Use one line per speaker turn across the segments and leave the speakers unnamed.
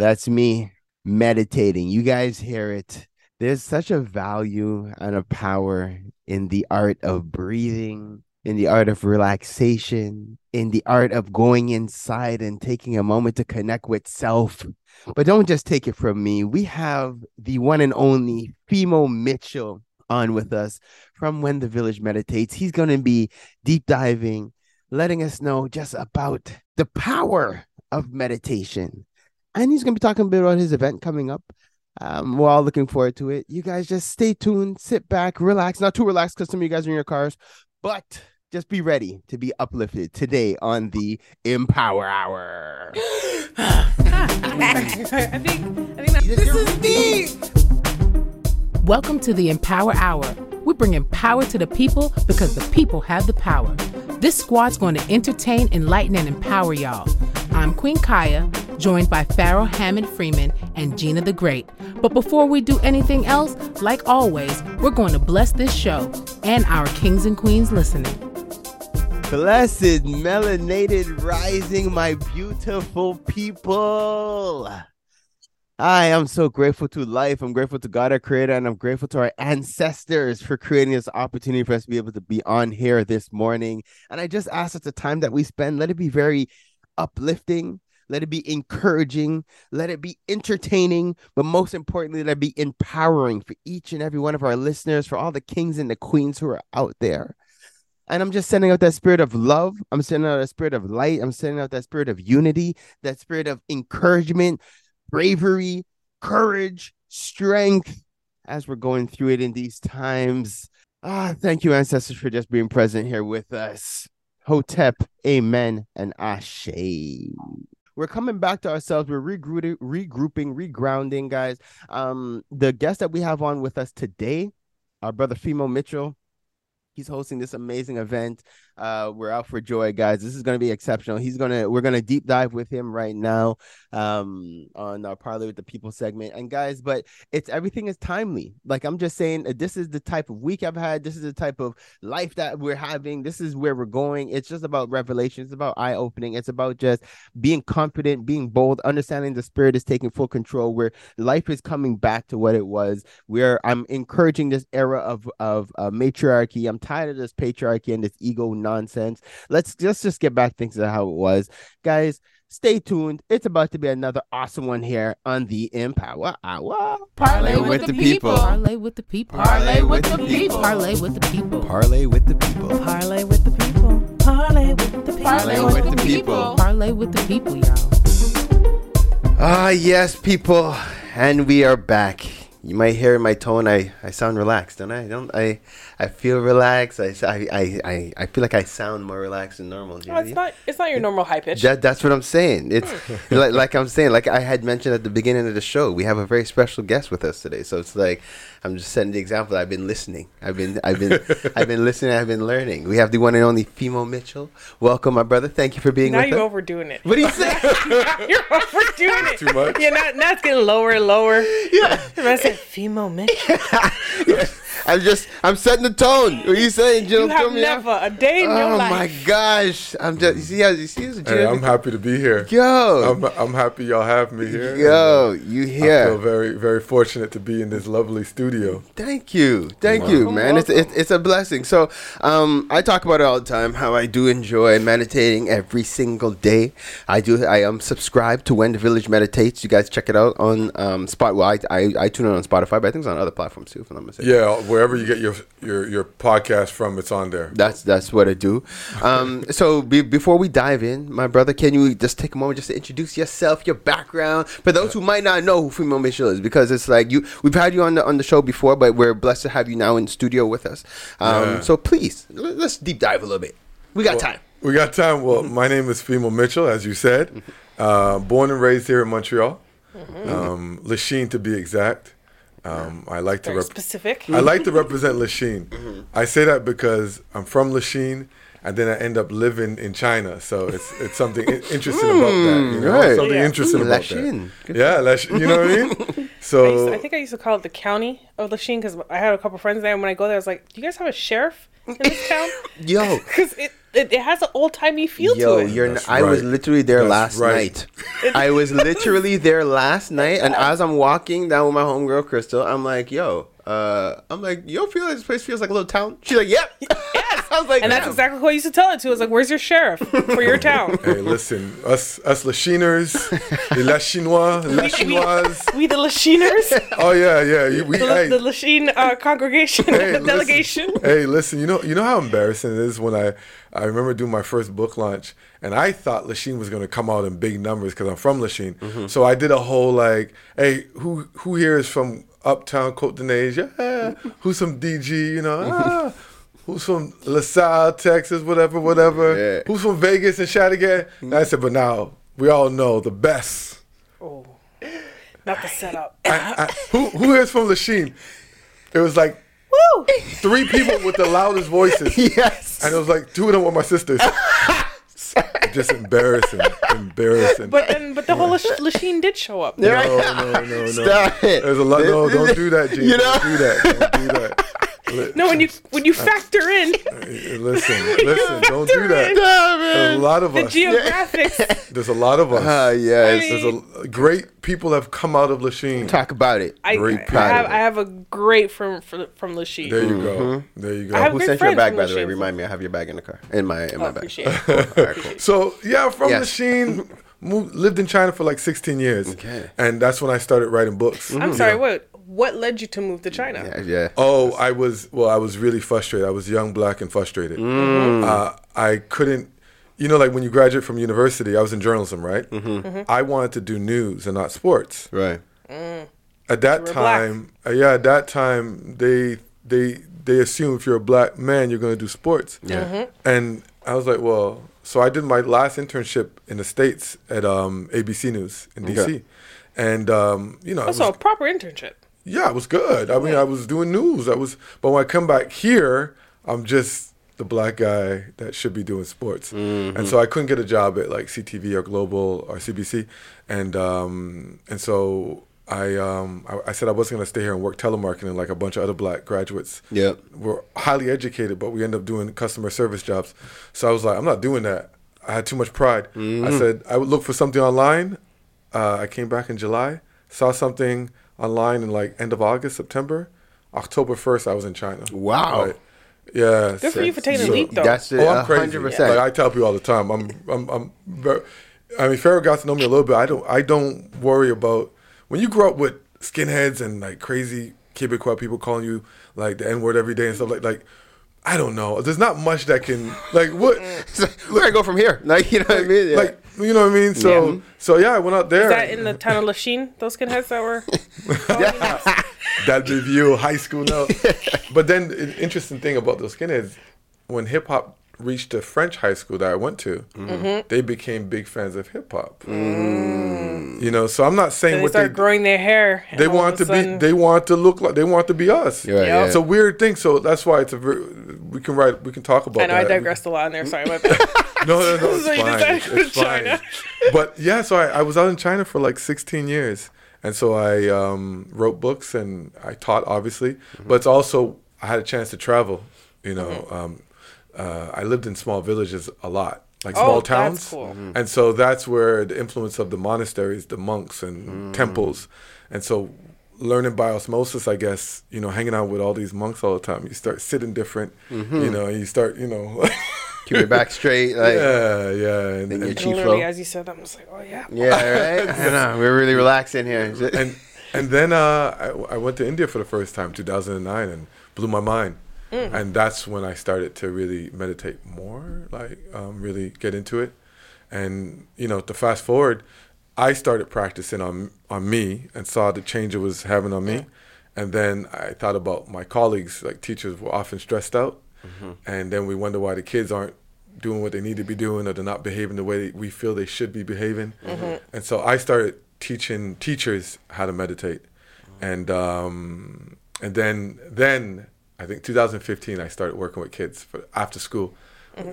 That's me meditating. You guys hear it. There's such a value and a power in the art of breathing, in the art of relaxation, in the art of going inside and taking a moment to connect with self. But don't just take it from me. We have the one and only Fimo Mitchell on with us from When the Village Meditates. He's going to be deep diving, letting us know just about the power of meditation. And he's going to be talking a bit about his event coming up. Um, we're all looking forward to it. You guys just stay tuned, sit back, relax. Not too relaxed because some of you guys are in your cars, but just be ready to be uplifted today on the Empower Hour.
I think, I think this is deep.
Welcome to the Empower Hour. We bring power to the people because the people have the power. This squad's going to entertain, enlighten, and empower y'all. I'm Queen Kaya, joined by Pharaoh Hammond Freeman and Gina the Great. But before we do anything else, like always, we're going to bless this show and our kings and queens listening.
Blessed melanated rising, my beautiful people. I am so grateful to life. I'm grateful to God, our creator, and I'm grateful to our ancestors for creating this opportunity for us to be able to be on here this morning. And I just ask that the time that we spend, let it be very uplifting, let it be encouraging, let it be entertaining, but most importantly, let it be empowering for each and every one of our listeners, for all the kings and the queens who are out there. And I'm just sending out that spirit of love. I'm sending out that spirit of light. I'm sending out that spirit of unity, that spirit of encouragement, bravery, courage, strength as we're going through it in these times. Ah, thank you, ancestors, for just being present here with us. Hotep, amen, and ashe. We're coming back to ourselves. We're regrouping, regrouping, regrounding, guys. Um, the guest that we have on with us today, our brother Fimo Mitchell, He's hosting this amazing event. Uh, we're out for joy, guys. This is going to be exceptional. He's gonna we're gonna deep dive with him right now um, on our parlay with the people segment. And guys, but it's everything is timely. Like I'm just saying, uh, this is the type of week I've had. This is the type of life that we're having. This is where we're going. It's just about revelation. It's about eye opening. It's about just being confident, being bold, understanding the spirit is taking full control. Where life is coming back to what it was. Where I'm encouraging this era of of uh, matriarchy. I'm tired of this patriarchy and this ego nonsense. Let's just just get back things to how it was, guys. Stay tuned. It's about to be another awesome one here on the Empower Hour.
Parlay with, with the, the people. Parlay with the people.
Parlay with the people.
Parlay with the people.
Parlay with the people.
Parlay with the people.
Parlay with the people.
Parlay with the people. Parlay with the people, y'all.
Ah, yes, people, and we are back. You might hear in my tone I, I sound relaxed, don't I? Don't I? I feel relaxed. I, I, I, I feel like I sound more relaxed than normal.
No, it's not. It's not your normal high pitch.
That, that's what I'm saying. It's hmm. like, like I'm saying, like I had mentioned at the beginning of the show, we have a very special guest with us today. So it's like I'm just setting the example. I've been listening. I've been, I've been, I've been listening. I've been learning. We have the one and only Fimo Mitchell. Welcome, my brother. Thank you for being
now
with
you're
us.
overdoing it.
What do you say?
you're overdoing it.
Too much?
Yeah, now, now it's getting lower and lower.
yeah.
I said, Fimo Mitchell.
I'm just, I'm setting the tone. What are you saying, Jill?
You have
Throw me off?
never a day in your life.
Oh my gosh! I'm just you see how you see this,
Hey, I'm happy to be here.
Yo,
I'm, I'm happy y'all have me here.
yo,
and, uh,
you here?
I feel very, very fortunate to be in this lovely studio.
Thank you, thank you,
Welcome,
man. It's, it's it's a blessing. So, um, I talk about it all the time. How I do enjoy meditating every single day. I do. I am subscribed to When the Village Meditates. You guys check it out on um Spot. Well, I, I I tune it on Spotify, but I think it's on other platforms too. If I'm not mistaken.
Yeah, wherever you get your your, your podcast from, it's on there.
That's that's what I do. Um, so be, before we dive in, my brother, can you just take a moment just to introduce yourself, your background, for those who might not know who Fimo Mitchell is, because it's like you we've had you on the on the show before, but we're blessed to have you now in studio with us. Um,
Yeah.
So please let- let's deep dive a little bit. We got time.
We got time. Well, my name is Fimo Mitchell, as you said. Uh, born and raised here in Montreal, um, Lachine to be exact. Um, I like to
Very
rep-
specific.
I like to represent Lachine. Mm-hmm. I say that because I'm from Lachine, and then I end up living in China. So it's it's something i- interesting about that. Hmm, you know,
right.
something
Yeah.
interesting hmm, about
Lachine.
that. Yeah, Lachine. You know what I mean?
I, used
So
to, I think I used to call it the county of Lachine because I had a couple friends there, and when I go there, I was like, "Do you guys have a sheriff in this town?"
Yo,
Because it it, it has an old timey feel
Yo,
to it.
you're. N-
That's
I was literally there
That's
last
right.
night. I was literally there last night, and as I'm walking down with my homegirl Crystal, I'm like, "Yo, uh, I'm like, yo, feel like this place feels like a little town." She's like, "Yep."
Yes.
I was like,
and that's
"Damn."
exactly what I used to tell it to. I was like, "Where's your sheriff for your town?"
Hey, listen, us us Lachiners, les La Chinois, La Chinoise.
we the Lachiners,
Oh yeah, yeah. you- We,
the,
hey,
the Lachine uh, congregation,
hey, listen.
delegation.
Hey, listen, you know you know how embarrassing it is when I I remember doing my first book launch and I thought Lachine was going to come out in big numbers because I'm from Lachine.
Mm-hmm.
So I did a whole like, hey, who who here is from Uptown Côte d'Ivoire? Yeah. Who's from DG? You know, ah. Who's from LaSalle, Texas, whatever, whatever.
Yeah.
Who's from Vegas and Chateauguay? And I said, but now we all know the best.
Oh, not the setup.
I, I, who who is from Lachine? It was like
Woo!
three people with the loudest voices.
yes.
And it was like two of them were my sisters. Just embarrassing, embarrassing.
But then, but the whole Lash- Lachine did show up.
No, no, no, no.
Stop it.
There's a lot. No, don't do that, Gene.
You know?
Don't do that. Don't do that. Li-
No, when you when you factor in
Listen, listen. Don't do that.
Stop
There's a lot of
the
us.
geographics,
There's a lot of us.
Ah, yes.
I mean-
There's a great people have come out of Lachine.
Talk about it.
I,
Very
I
proud
have. I have a great from from, from Lachine.
There you go. There you go.
I have
Who
great
sent you a
friends
bag, by the way? Remind me. I have your bag in the car. In my in my
Oh,
bag.
appreciate it.
All right, cool.
So yeah, from
Yes.
Lachine, moved, lived in China for like 16 years.
Okay.
And that's when I started writing books.
I'm sorry.
Yeah.
What what led you to move to China?
Yeah, yeah.
Oh, I was well. I was really frustrated. I was young, black, and frustrated. Uh, I couldn't, you know, like when you graduate from university. I was in journalism, right? I wanted to do news and not sports.
Right.
At that time, uh, yeah, at that time, they they they assume if you're a black man, you're going to do sports.
Yeah.
And I was like, well, so I did my last internship in the states at um, ABC News in DC, and um, you know, it
Also,
was-
a proper internship.
Yeah, it was good. I mean, I was doing news. I was, but when I come back here, I'm just the black guy that should be doing sports, and so I couldn't get a job at like CTV or Global or CBC, and um, and so I um, I, I said I wasn't gonna stay here and work telemarketing like a bunch of other black graduates.
Yep.
were highly educated, but we end up doing customer service jobs. So I was like, I'm not doing that. I had too much pride. I said I would look for something online. Uh, I came back in July, saw something online in like end of August, September. October first, I was in China.
Wow.
Like, yeah.
Good for you for taking a leap, though.
That's it.
Oh, I'm crazy.
100%.
Like I tell people all the time, I'm, I'm, I'm. Very, I mean, Pharaoh got to know me a little bit. I don't, I don't worry about when you grow up with skinheads and like crazy Quebecois people calling you like the N word every day and stuff like like. I don't know. There's not much that can like what
It's like, Where I go from here? Like you know what I mean? Yeah.
like you know what I mean. So so yeah, I went out there.
Is that in the town of Lachine? Those skinheads that were.
that review high school now. but then the interesting thing about those skinheads, when hip hop reached the French high school that I went to,
Mm-hmm.
they became big fans of hip hop. You know, so I'm not saying
And they
what
start
they
growing their hair.
they want to
a
be. They want to look like they want to be us.
You're
Yeah.
yeah.
It's a weird thing. So that's why it's a. Very, we can write. We can talk about.
I know I
that.
digressed a lot in there. Sorry, my bad.
No, no, no, it's
So
fine.
decided
It's fine. But yeah, so I, I was out in China for like 16 years, and so I um, wrote books and I taught, obviously.
Mm-hmm.
But it's also I had a chance to travel. You know,
Mm-hmm.
um, uh, I lived in small villages a lot, like
Oh,
small
that's
towns,
cool. Mhm.
and so that's where the influence of the monasteries, the monks, and
Mm.
temples, and so. Learning by osmosis, I guess, you know, hanging out with all these monks all the time, you start sitting different,
Mm-hmm.
you know, and you start, you know,
keep your back straight. Like yeah,
yeah, yeah, and,
Then
and-
Literally,
flow.
as you said, I'm just like, oh yeah, yeah.
right. I know. We're really relaxing here.
and and then uh, I, I went to India for the first time, 2009, and blew my mind. Mm. And that's when I started to really meditate more, like um, really get into it. And you know, to fast forward, I started practicing on on me and saw the change it was having on me. And then I thought about my colleagues, like teachers were often stressed out, mm-hmm. and then we wonder why the kids aren't doing what they need to be doing or they're not behaving the way we feel they should be behaving. Mm-hmm. Mm-hmm. And so I started teaching teachers how to meditate, and um, and then then I think 2015 I started working with kids for after school,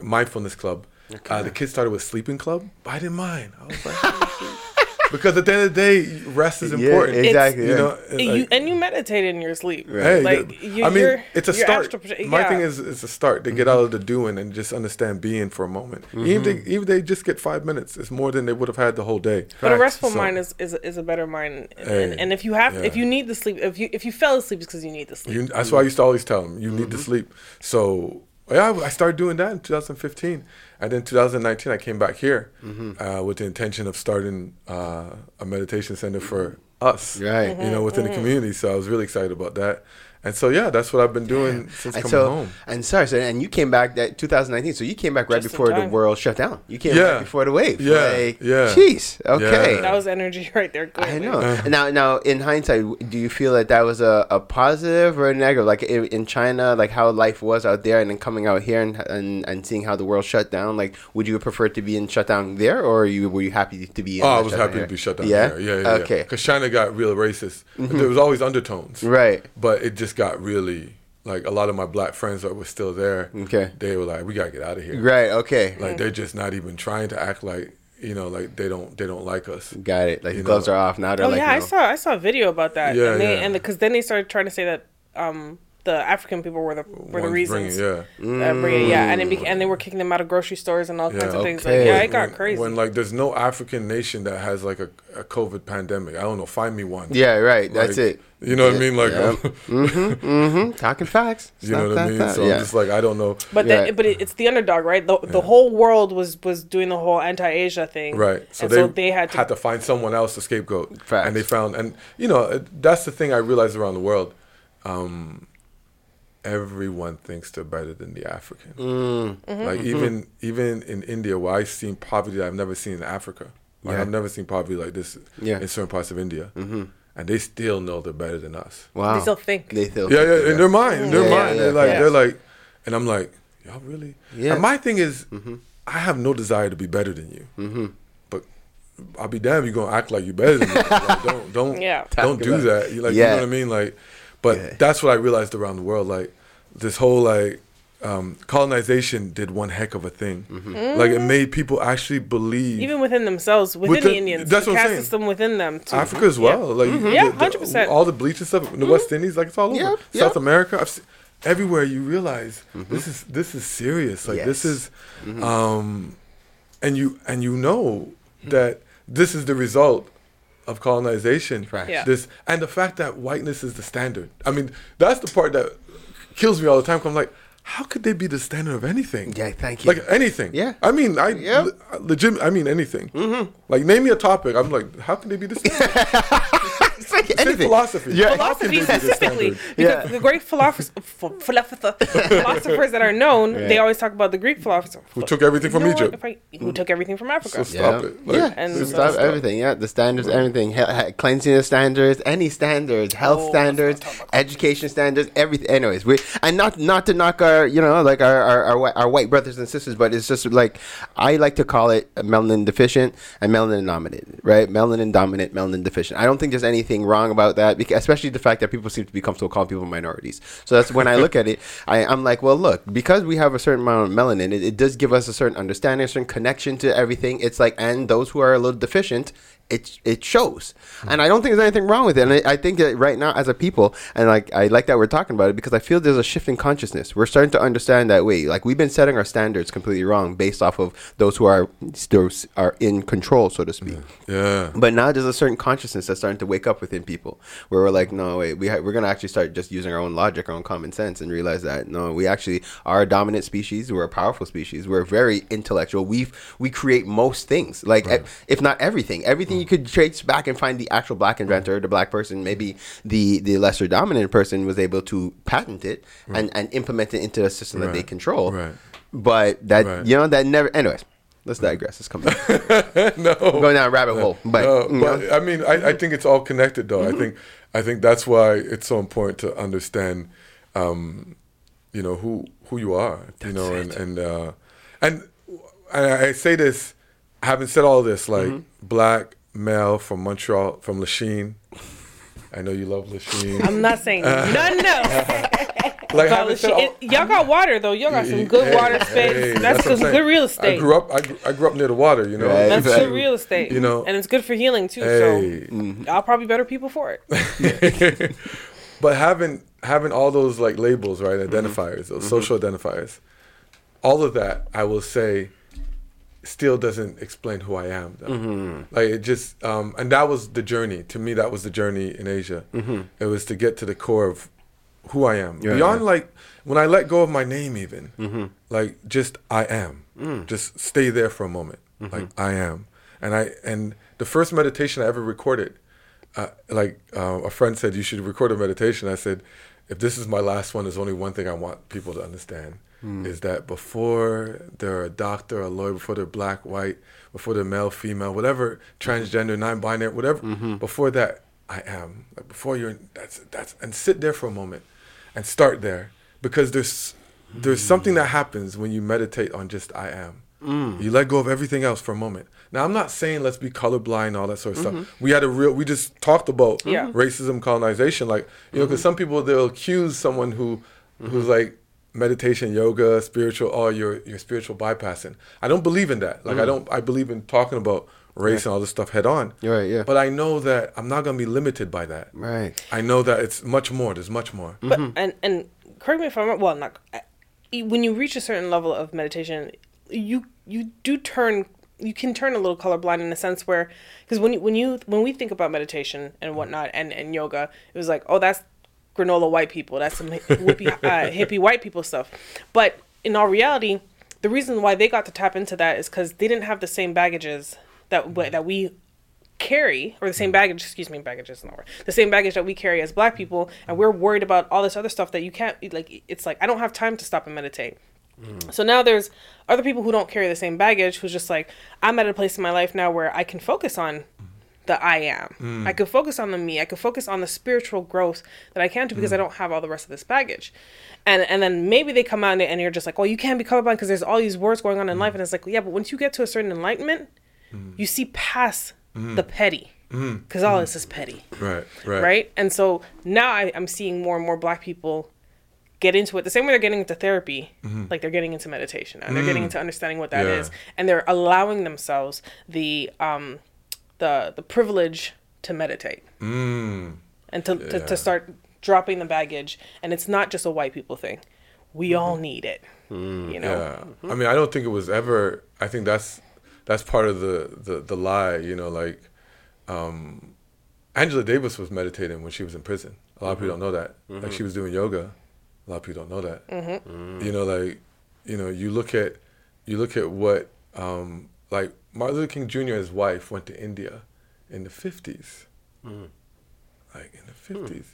mindfulness club. Uh, the kids started with sleeping club, but I didn't mind. I was like. because at the end of the day, rest is important.
Yeah,
important.
exactly.
You
yeah.
know,
And
like-
you and you meditate in your sleep. Right.
Hey,
like you,
I mean,
you're-
it's a start.
astral proje-
My thing is, it's a start. to get mm-hmm. out of the doing and just understand being for a moment. Even if they, mm-hmm. even they just get five minutes, it's more than they would have had the whole day.
But a restful
So-
mind is, is is a better mind, and,
Hey,
and, and if you have if you need the sleep, if you if you fell asleep, it's because you need the sleep.
You, that's why I used to always tell them, you need to mm-hmm. sleep. So yeah, I started doing that in 2015, and then 2019 I came back here uh, with the intention of starting uh, a meditation center for us,
Right.
Mm-hmm.
You know, within the community. So I was really excited about that, and so yeah, that's what I've been doing since
And
coming
so,
home.
and sorry, so and you came back that 2019. So you came back right
Just
before the world shut down. You came
Yeah.
right before the wave.
Yeah,
Like,
yeah.
Jeez. Okay.
Yeah.
that was energy right there.
I know. now, now, in hindsight, do you feel that that was a, a positive or a negative? Like in, in China, like how life was out there, and then coming out here and, and and seeing how the world shut down. Like, would you have preferred to be in shut down there, or you were you happy to be? In
Oh, I was
shutdown
happy to be shut down.
Yeah.
here. yeah, yeah.
Okay.
Because China got real racist. Mm-hmm. There was always undertones,
Right.
but it just got really like a lot of my black friends that were still there.
Okay.
they were like, "We gotta get out of here."
Right. Okay.
Like they're just not even trying to act like you know, like they don't they don't like us.
Got it. Like
You
the gloves
know.
are off now. They're
Oh
like,
yeah, I saw I saw a video about that.
Yeah,
and they,
yeah.
and because then they started trying to say that um the African people were the were the
One's bringing-
reasons.
yeah.
that bring it, yeah, and it beca- and they were kicking them out of grocery stores and all kinds
Yeah.
of things. Like, yeah, it got
when,
crazy.
When like there's no African nation that has like a, a COVID pandemic. I don't know. Find me one.
Yeah. Right. That's it.
You know what I mean? Like,
yeah. Mm-hmm. Talking facts.
you know what I mean?
that.
So
yeah.
I'm just like, I don't know.
but
Yeah.
then, but it, it's the underdog, right? The, the whole world was was doing the whole anti-Asia thing,
Right. So,
and
they,
so they had to.
find someone else to scapegoat.
Facts.
And they found, and you know, that's the thing I realized around the world. Um, everyone thinks they're better than the African.
Mm.
Mm-hmm.
Like even even in India, where I've seen poverty that I've never seen in Africa. Like
Yeah.
I've never seen poverty like this
Yeah.
in certain parts of India. Mm-hmm. And they still know they're better than us.
wow.
They still think.
They still.
Yeah, yeah, in their mind, in their
Yeah,
mind,
yeah,
they're like,
yeah.
they're like, and I'm like, y'all really?
Yeah.
And my thing is, I have no desire to be better than you, mm-hmm. but I'll be damned if you're gonna act like you're better than me. Like, don't, don't,
Yeah.
don't
Talk
do that. You like,
Yeah.
you know what I mean? Like, but
Yeah.
that's what I realized around the world. Like, this whole like um, colonization did one heck of a thing. Mm-hmm. Mm-hmm. Like, it made people actually believe
Even within themselves, within
Within-
the Indians,
that's
the
what I'm
caste system within them. Too.
Africa as well. Like mm-hmm.
Yeah,
the- the-
100%.
all the bleaching stuff in the West Indies, like it's all over.
Yep,
South
yep.
America, I've seen, everywhere. You realize this is this is serious. Like this
Yes.
is, um, and you and you know that this is the result of colonization.
Facts.
Yeah.
This and the fact that whiteness is the standard. I mean, that's the part that kills me all the time. 'cause I'm like. How could they be the standard of anything?
Yeah, thank you.
Like anything.
Yeah.
I mean, I le- legit. I mean anything. Mm-hmm. Like name me a topic. I'm like, how can they be the standard?
it's like
Say
anything.
philosophy.
Yeah.
Philosophy
they be the
specifically because
Yeah.
the great philosophers, philosophers that are known they always talk about the greek philosophers
Who took everything from
You know?
Egypt?
If I- who mm. took everything from africa
So stop
yeah.
it. Like,
yeah,
And
and
so-
stop everything. Yeah, the standards, everything, he- he- cleanliness standards, any standards, health
Oh,
standards,
not talk about
education standards, everything. Anyways, we and not not to knock our you know like our our, our, our white brothers and sisters, but it's just like I like to call it melanin deficient and melanin dominant, right? Melanin dominant, melanin deficient. I don't think there's anything wrong about that, because, especially the fact that people seem to be comfortable calling people minorities. So that's when I look at it, I, I'm like, well, look, because we have a certain amount of melanin, it, it does give us a certain understanding, a certain connection to everything. It's like, and those who are a little deficient, it it shows, and I don't think there's anything wrong with it. And I, I think that right now, as a people, and like I like that we're talking about it because I feel there's a shift in consciousness. We're starting to understand that way. Like we've been setting our standards completely wrong based off of those who are still are in control, so to speak.
Yeah.
But now there's a certain consciousness that's starting to wake up within people, where we're like, no, wait, we ha- we're gonna actually start just using our own logic, our own common sense, and realize that no, we actually are a dominant species. We're a powerful species. We're very intellectual. We've we create most things, like e- if not everything. Everything you could trace back and find the actual black inventor, the black person, maybe the the lesser dominant person was able to patent it and and implement it into a system that they control.
Right.
But that
Right.
you know that never. Anyways, let's digress. Let's come back.
no.
Going down a rabbit hole, but,
No,
you
but. I mean, I, I think it's all connected, though. I think I think that's why it's so important to understand, um, you know, who who you are, you know, and and uh, and I, I say this, having said all this, like black male from Montreal, from Lachine, I know you love Lachine.
I'm not saying no, no.
like
Y'all,
having said all-
y'all got water though. Y'all got some good
Hey,
water space.
hey,
that's
what I'm
some good real estate.
I
estate.
grew up. I grew, I grew up near the water. You know.
Right.
That's
Exactly.
good real estate.
You know-
and it's good for healing too.
Hey.
So y'all probably better people for it.
but having having all those like labels, right,
Mm-hmm.
identifiers, those social identifiers, all of that, I will say, still doesn't explain who I am. Though.
Mm-hmm.
Like it just, um, and that was the journey. To me, that was the journey in Asia. It was to get to the core of who I am.
Mm-hmm. Yeah,
Beyond
yeah.
like when I let go of my name, even
Mm-hmm.
like just I am.
Mm.
Just stay there for a moment.
Mm-hmm.
Like I am, and I and the first meditation I ever recorded uh, like uh, a friend said, you should record a meditation. I said, if this is my last one, there's only one thing I want people to understand hmm. is that before they're a doctor, a lawyer, before they're black, white, before they're male, female, whatever, transgender, hmm. non-binary, whatever, mm-hmm. before that, I am. Like before you're, that's that's, and sit there for a moment, and start there because there's there's hmm. something that happens when you meditate on just I am. You let go of everything else for a moment. Now, I'm not saying let's be colorblind, all that sort of stuff. Mm-hmm. We had a real, we just talked about
Yeah. Mm-hmm.
racism, colonization. Like, you know, because some people, they'll accuse someone who, who's mm-hmm. like meditation, yoga, spiritual, oh, you're, you're spiritual bypassing. I don't believe in that. Like, I mm. don't, I believe in talking about race and all this stuff head on.
You're right, yeah.
But I know that I'm not going to be limited by that.
Right.
I know that it's much more. There's much more.
But and and correct me if I'm wrong. Well, not when you reach a certain level of meditation, you you do turn. You can turn a little colorblind in a sense where, because when you, when you when we think about meditation and mm-hmm. whatnot and, and yoga, it was like, oh, that's granola white people. That's some hippie, uh, hippie white people stuff. But in all reality, the reason why they got to tap into that is because they didn't have the same baggages that w- mm-hmm. that we carry or the same mm-hmm. baggage excuse me baggage is not word the same baggage that we carry as black people and we're worried about all this other stuff that you can't like it's like i don't have time to stop and meditate Mm. so now there's other people who don't carry the same baggage who's just like i'm at a place in my life now where i can focus on the i am. I mm. could focus on the me. I could focus on the spiritual growth that i can do because i mm. don't have all the rest of this baggage. And and then maybe they come out and you're just like well you can't be colorblind because there's all these words going on in life. And it's like yeah but once you get to a certain enlightenment you see past the petty because all this is petty.
Right, right.
right? And so now I, i'm seeing more and more black people get into it the same way they're getting into therapy like they're getting into meditation and they're getting into understanding what that is,
Yeah.
and they're allowing themselves the um the the privilege to meditate
Mm.
and to, to,
Yeah.
to start dropping the baggage and it's not just a white people thing we all need it you know
Yeah, I mean, I don't think it was ever. I think that's that's part of the the, the lie. You know, like um, Angela Davis was meditating when she was in prison. A lot of people don't know that. Like she was doing yoga. A lot of people don't know that. Mm-hmm. Mm. You know, like you know, you look at you look at what um, like Martin Luther King Jr. and his wife went to India in the fifties. Mm. Like in the fifties. Hmm.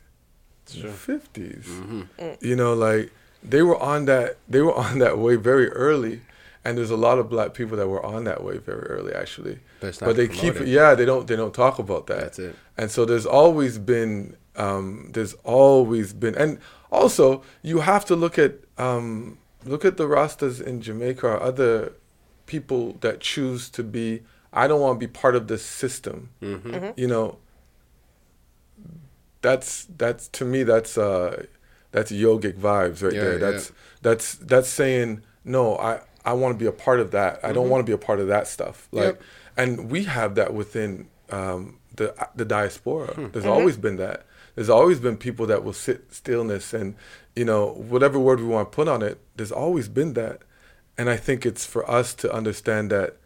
In the 50s mm-hmm. mm. you know like they were on that they were on that way very early and there's a lot of black people that were on that wave very early actually.
But it's not
they keep yeah they don't they don't talk about that.
That's it.
and so there's always been um there's always been and also you have to look at um look at the rastas in jamaica or other people that choose to be i don't want to be part of this system. You know that's that's to me that's uh that's yogic vibes right
Yeah,
there.
yeah.
that's that's that's saying no i i want to be a part of that. I don't mm-hmm. want to be a part of that stuff. Like
Yep.
and we have that within um the the diaspora. Hmm. There's mm-hmm. always been that. There's always been people that will sit stillness and you know whatever word we want to put on it there's always been that. And i think it's for us to understand that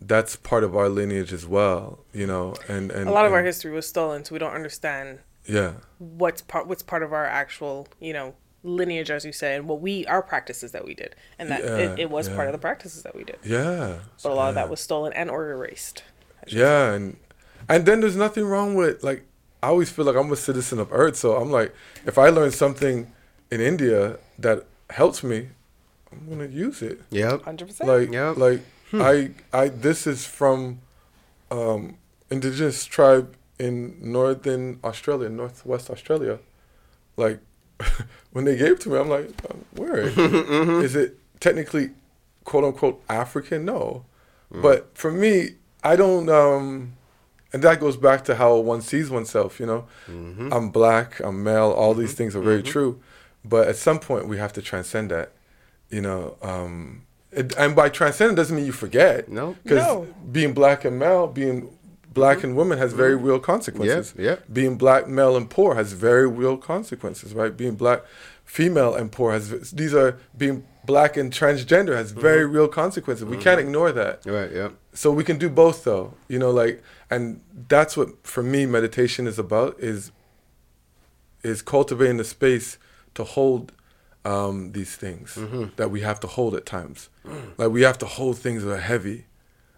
that's part of our lineage as well you know and and
a lot of our history was stolen so we don't understand
yeah.
what's part what's part of our actual you know lineage as you say and what we our practices that we did. And that
Yeah,
it, it was part of the practices that we did.
Yeah.
But a lot of that was stolen and or erased
Yeah, and and then there's nothing wrong with like I always feel like I'm a citizen of Earth, so I'm like if I learn something in India that helps me, I'm gonna use it.
yeah
100%
Like
Yep.
like I I this is from um indigenous tribe in northern Australia, northwest Australia. Like when they gave it to me, I'm like, um, where is it technically quote unquote African? No. But for me, I don't um and that goes back to how one sees oneself. You know,
Mm-hmm.
I'm black, I'm male. All these things are very true, but at some point we have to transcend that. You know, um, it, and by transcend it doesn't mean you forget.
No.
because
No.
being black and male, being black and women has very real consequences.
Mm-hmm. Yeah, yeah.
Being black, male, and poor has very real consequences, right? Being black, female, and poor has these are being black and transgender has very
Mm-hmm.
real consequences. We can't ignore that.
Right. Yeah.
So we can do both though. You know, like and that's what for me meditation is about is is cultivating the space to hold um, these things that we have to hold at times. Like we have to hold things that are heavy.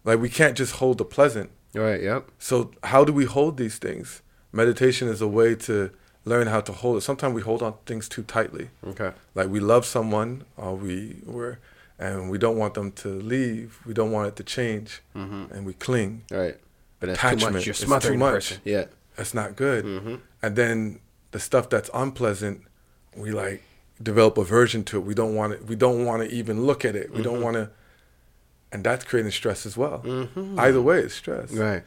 Like we can't just hold the pleasant.
Right. Yep.
So how do we hold these things? Meditation is a way to learn how to hold it. Sometimes we hold on to things too tightly.
Okay.
Like we love someone, or we were, and we don't want them to leave. We don't want it to change, mm-hmm. and we cling.
Right. But that's too
Attachment
much. You're smothering
too much.
person. Yeah.
That's not good. Mm-hmm. And then the stuff that's unpleasant, we like develop aversion to it. We don't want it. We don't want to even look at it. We don't mm-hmm. want to, and that's creating stress as well. Mm-hmm. Either way, it's stress.
Right.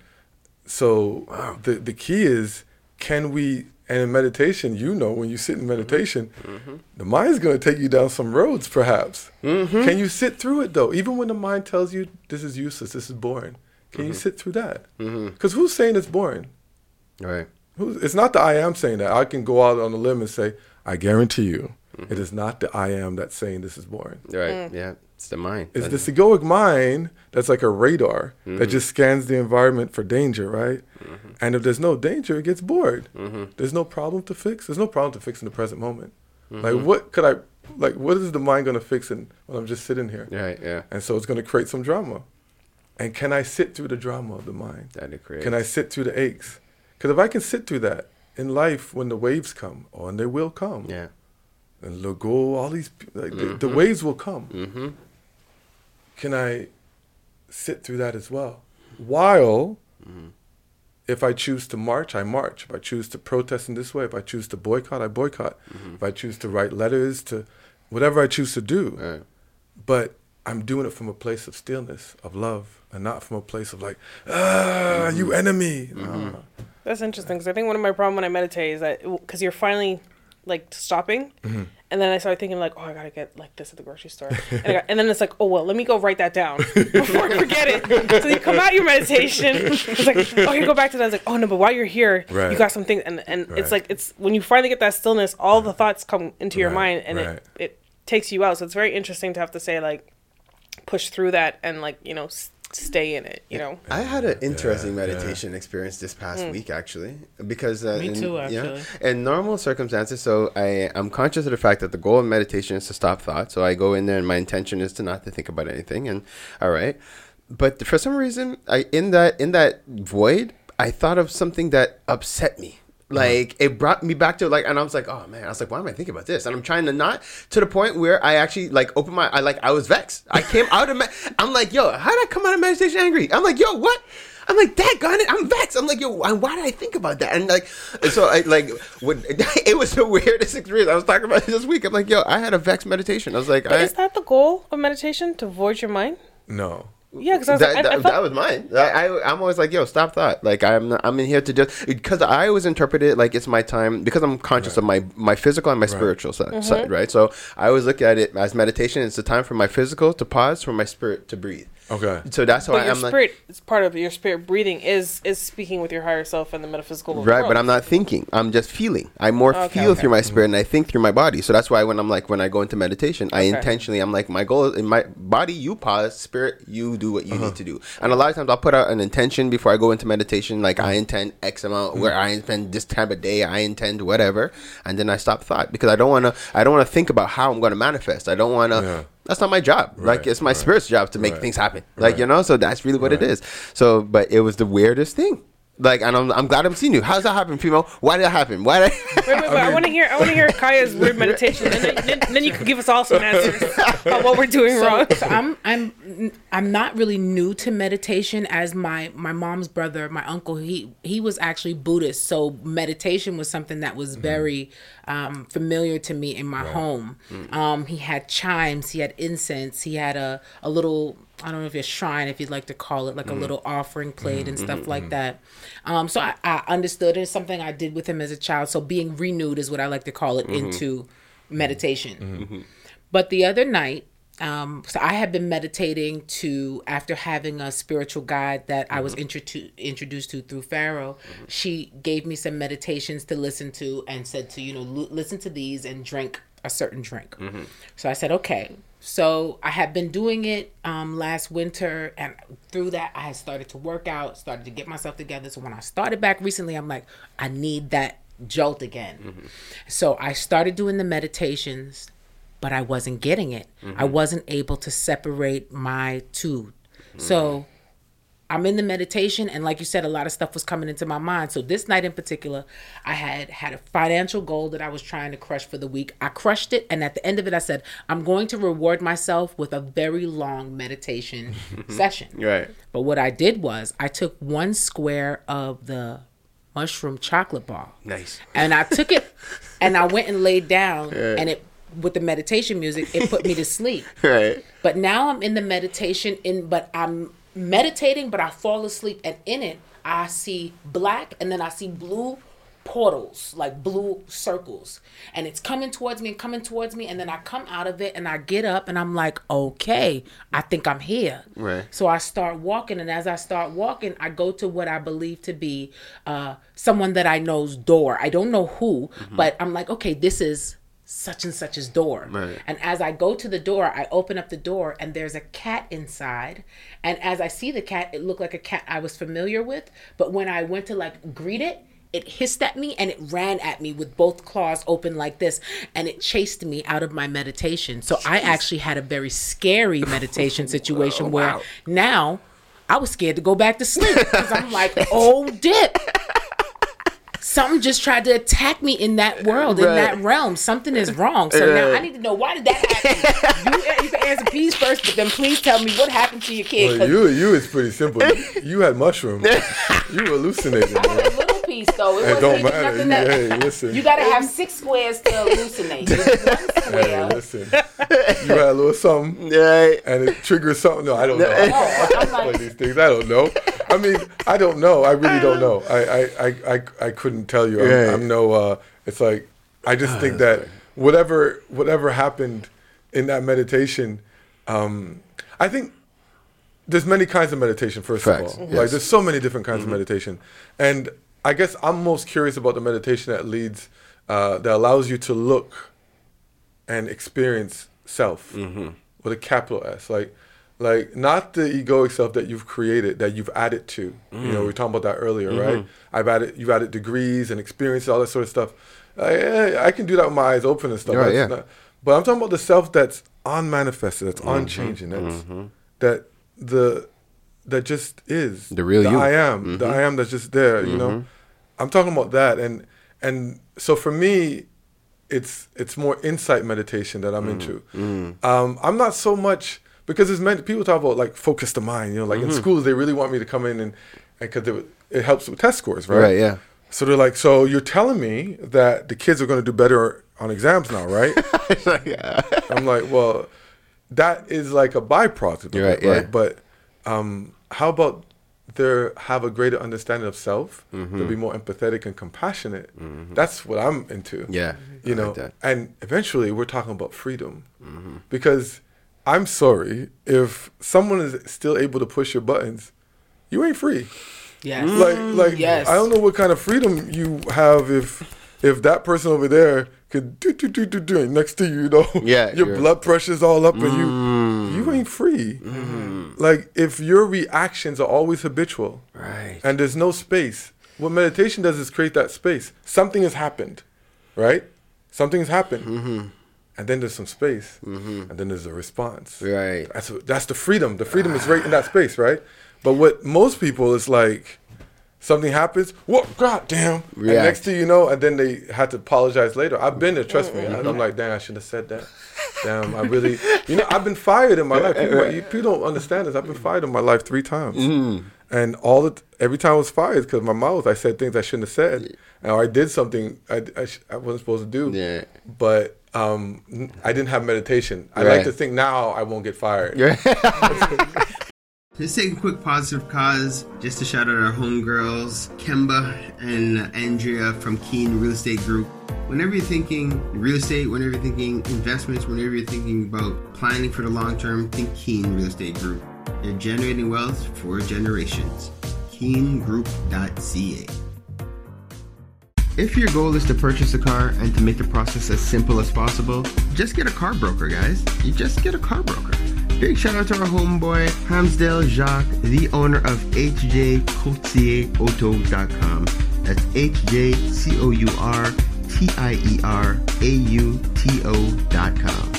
So the the key is can we and in meditation, you know, when you sit in meditation, mm-hmm. the mind's going to take you down some roads, perhaps. Mm-hmm. Can you sit through it though? Even when the mind tells you this is useless, this is boring, can you sit through that? Because who's saying it's boring?
Right.
Who's, it's not the I am saying that. I can go out on a limb and say, I guarantee you, it is not the I am that's saying this is boring.
Right. Yeah. It's the mind.
It's this egoic mind that's like a radar that mm-hmm. just scans the environment for danger, right? Mm-hmm. And if there's no danger, it gets bored. Mm-hmm. There's no problem to fix. There's no problem to fix in the present moment. Like what could I like what is the mind gonna fix in when I'm just sitting here?
Right. Yeah.
And so it's gonna create some drama. And can I sit through the drama of the mind?
That it creates.
Can I sit through the aches? Because if I can sit through that in life when the waves come, or and they will come,
Yeah.
and look, go all these like the, the waves will come.
Mm-hmm.
Can I sit through that as well? While if I choose to march, I march. If I choose to protest in this way, if I choose to boycott, I boycott. If I choose to write letters to whatever I choose to do,
Right.
but I'm doing it from a place of stillness, of love, and not from a place of like, ah, you enemy. No.
That's interesting because I think one of my problem when I meditate is that because you're finally like stopping,
Mm-hmm.
and then I started thinking like, oh, I gotta get like this at the grocery store, and, I got, and then it's like, oh well, let me go write that down before I forget it. So you come out your meditation, it's like, oh, you go back to that. It's like, oh no, but while you're here,
Right.
you got some things, and and
Right.
it's like it's when you finally get that stillness, all the thoughts come into your mind, and it it takes you out. So it's very interesting to have to say like, push through that and like you know s- stay in it. You know.
I had an interesting
yeah.
meditation experience this past week actually because uh,
Me
in,
too,
yeah,
actually.
in normal circumstances, so I I'm conscious of the fact that the goal of meditation is to stop thought. So I go in there and my intention is to not to think about anything. And all right, but for some reason, I in that in that void, I thought of something that upset me. Uh-huh. Like it brought me back to like, and I was like, oh man, I was like, why am I thinking about this? And I'm trying to not to the point where I actually like open my, I like, I was vexed. I came out of, me- I'm like, yo, how did I come out of meditation angry? I'm like, yo, what? I'm like, that got it. I'm vexed. I'm like, yo, why why did I think about that? And like, and so I like, when, it was the weirdest experience. I was talking about it this week. I'm like, yo, I had a vexed meditation. I was like,
But
I,
is that the goal of meditation to void your mind?
No.
Yeah, because I was
that,
like, I, I
that,
thought,
that was mine. I, I I'm always like, yo, stop that. Like I'm not, I'm in here to just because I always interpret it like it's my time because I'm conscious of my my physical and my spiritual side,
Mm-hmm.
side, right? So I always look at it as meditation. It's the time for my physical to pause, for my spirit to breathe.
Okay.
So that's why
but your
I'm like.
spirit is part of your spirit breathing is is speaking with your higher self and the metaphysical of the
Right, but I'm not thinking. I'm just feeling. I more
Okay,
feel
okay.
through my spirit and I think through my body. So that's why when I'm like when I go into meditation, I intentionally I'm like my goal is in my body you pause, spirit you do what you
Uh-huh.
need to do. And a lot of times I'll put out an intention before I go into meditation like. I intend X amount where I intend this time of day, I intend whatever, and then I stop thought because I don't want to I don't want to think about how I'm going to manifest. I don't want to
Yeah.
That's not my job. like it's my
right,
spirit's job to make
right,
things happen. Like
right.
you know, so that's really what it
Right.
is. So, but it was the weirdest thing. Like, and I'm, I'm glad I'm seeing you. How's that happen, Fimo? Why did that happen? Why did I...
Wait, wait, wait, I, want to hear. I want to hear Kaya's weird meditation, and then, then, then you can give us all some answers about what we're doing wrong.
So I'm I'm I'm I'm not really new to meditation as my my mom's brother, my uncle, he he was actually Buddhist, so meditation was something that was mm-hmm. very um, familiar to me in my home. Mm. Um, he had chimes, he had incense, he had a a little I don't know if it's shrine, if you'd like to call it, like a mm. little offering mm. plate and mm-hmm. stuff like mm-hmm. that. Um, so I, I understood it. It's something I did with him as a child. So being renewed is what I like to call it mm-hmm. into meditation. But the other night, um, so I had been meditating to after having a spiritual guide that I was introdu- introduced to through Pharaoh. She gave me some meditations to listen to and said to you know l- listen to these and drink a certain drink. So I said okay. So I had been doing it um, last winter, and through that I had started to work out, started to get myself together. So when I started back recently, I'm like, I need that jolt again. So I started doing the meditations but I wasn't getting it. I mm-hmm. wasn't able to separate my two. Mm-hmm. So I'm in the meditation, and like you said, a lot of stuff was coming into my mind. So this night in particular, I had had a financial goal that I was trying to crush for the week. I crushed it, and at the end of it, I said, I'm going to reward myself with a very long meditation session.
Right.
But what I did was I took one square of the mushroom chocolate bar
Nice.
and I took it and I went and laid down and it with the meditation music it put me to sleep.
Right.
But now I'm in the meditation in but I'm meditating but I fall asleep and in it I see black and then I see blue portals like blue circles and it's coming towards me and coming towards me and then I come out of it and I get up and I'm like okay I think I'm here
Right.
so I start walking, and as I start walking, I go to what I believe to be uh, someone that I know's door. I don't know who, but I'm like, okay, this is such and such's door.
Right.
And as I go to the door, I open up the door, and there's a cat inside. And as I see the cat, it looked like a cat I was familiar with. But when I went to like greet it, it hissed at me and it ran at me with both claws open like this and it chased me out of my meditation. So I actually had a very scary meditation oh, situation where now I was scared to go back to sleep because I'm like, oh dip. Something just tried to attack me in that world, in that realm. Something is wrong. So now I need to know why did that happen? you, you can answer please first, but then please tell me what happened to your kid.
Well, you you is pretty simple. You, you had mushroom. You hallucinated,
I had
man.
A little piece though. It,
It
wasn't
don't
even
matter.
nothing
You,
that,
hey, listen.
You gotta have six squares to hallucinate. Just one
hey, listen. You had a little something,
Right.
and it triggers something. No, I don't know. I
I'm
can't
like-
these things. I don't know. I mean, I don't know. I really don't know. I I I I, I couldn't tell you. I'm,
Right.
I'm no. Uh, it's like I just think that whatever whatever happened in that meditation, um, I think there's many kinds of meditation. First
Facts,
of all,
yes.
like there's so many different kinds of meditation, and I guess I'm most curious about the meditation that leads uh, that allows you to look and experience self mm-hmm. with a capital S, like like not the egoic self that you've created that you've added to. You know, we mm. were talking about that earlier, mm-hmm. right? I've added you've added degrees and experiences, all that sort of stuff. Uh, I, I can do that with my eyes open and stuff.
Right, yeah.
not- but I'm talking about the self that's unmanifested, that's mm-hmm. unchanging, that's that the that just is
The real
the
you. Mm-hmm.
I am, the I am that's just there. You know, I'm talking about that, and and so for me, it's it's more insight meditation that I'm
Mm.
into. Um, I'm not so much because it's meant people talk about like focus the mind. You know, like in schools they really want me to come in and because it, it helps with test scores, right?
Right, yeah.
So they're like, so you're telling me that the kids are going to do better on exams now, right? yeah. I'm like, well, that is like a byproduct
You're
it,
right, yeah.
right? But um, how about they have a greater understanding of self? They'll be more empathetic and compassionate. That's what I'm into.
Yeah, mm-hmm.
you
I
know.
like.
And eventually, we're talking about freedom, because I'm sorry if someone is still able to push your buttons, you ain't free
Yes.
like like
Yes.
I don't know what kind of freedom you have if if that person over there could do do do do do next to you, you know.
Yeah,
your blood pressure's all up and you you ain't free. Like if your reactions are always habitual
Right.
and there's no space, what meditation does is create that space. Something has happened, right? Something has happened. Mm-hmm. And then there's some space, mm-hmm. and then there's a response.
Right.
That's that's the freedom. The freedom is right in that space, right? But what most people is like, something happens, what? God damn! And next thing you know, and then they had to apologize later. I've been there. Trust me. I'm like, dang, I should have said that. damn, I really, you know, I've been fired in my life. People, you- people don't understand this. I've been fired in my life three times,
Mm.
and all the every time I was fired because my mouth, I said things I shouldn't have said, or I did something I, I, sh- I wasn't supposed to do.
Yeah.
But um, I didn't have meditation. I
Right.
like to think now I won't get fired.
Let's take a quick positive cause just to shout out our homegirls, Kemba and Andrea from Keen Real Estate Group. Whenever you're thinking real estate, whenever you're thinking investments, whenever you're thinking about planning for the long term, think Keen Real Estate Group. They're generating wealth for generations. KeenGroup.ca. If your goal is to purchase a car and to make the process as simple as possible, just get a car broker, guys. You just get a car broker. Big shout out to our homeboy, Hamsdale Jacques, the owner of HJCourtierAuto.com. That's H-J-C-O-U-R-T-I-E-R-A-U-T-O.com.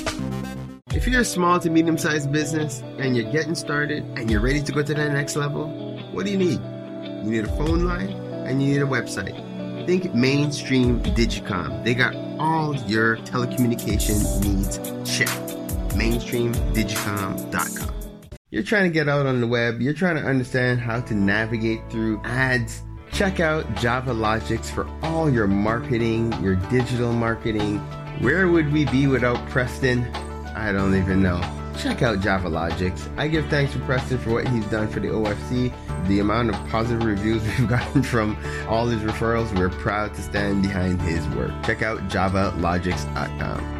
If you're a small to medium sized business and you're getting started and you're ready to go to the next level, what do you need? You need a phone line and you need a website. Think mainstream Digicom. They got all your telecommunication needs checked. Mainstreamdigicom.com. You're trying to get out on the web, you're trying to understand how to navigate through ads. Check out Java Logics for all your marketing, your digital marketing. Where would we be without Preston? I don't even know. Check out Java Logics. I give thanks to Preston for what he's done for the OFC. The amount of positive reviews we've gotten from all his referrals, we're proud to stand behind his work. Check out javalogics.com.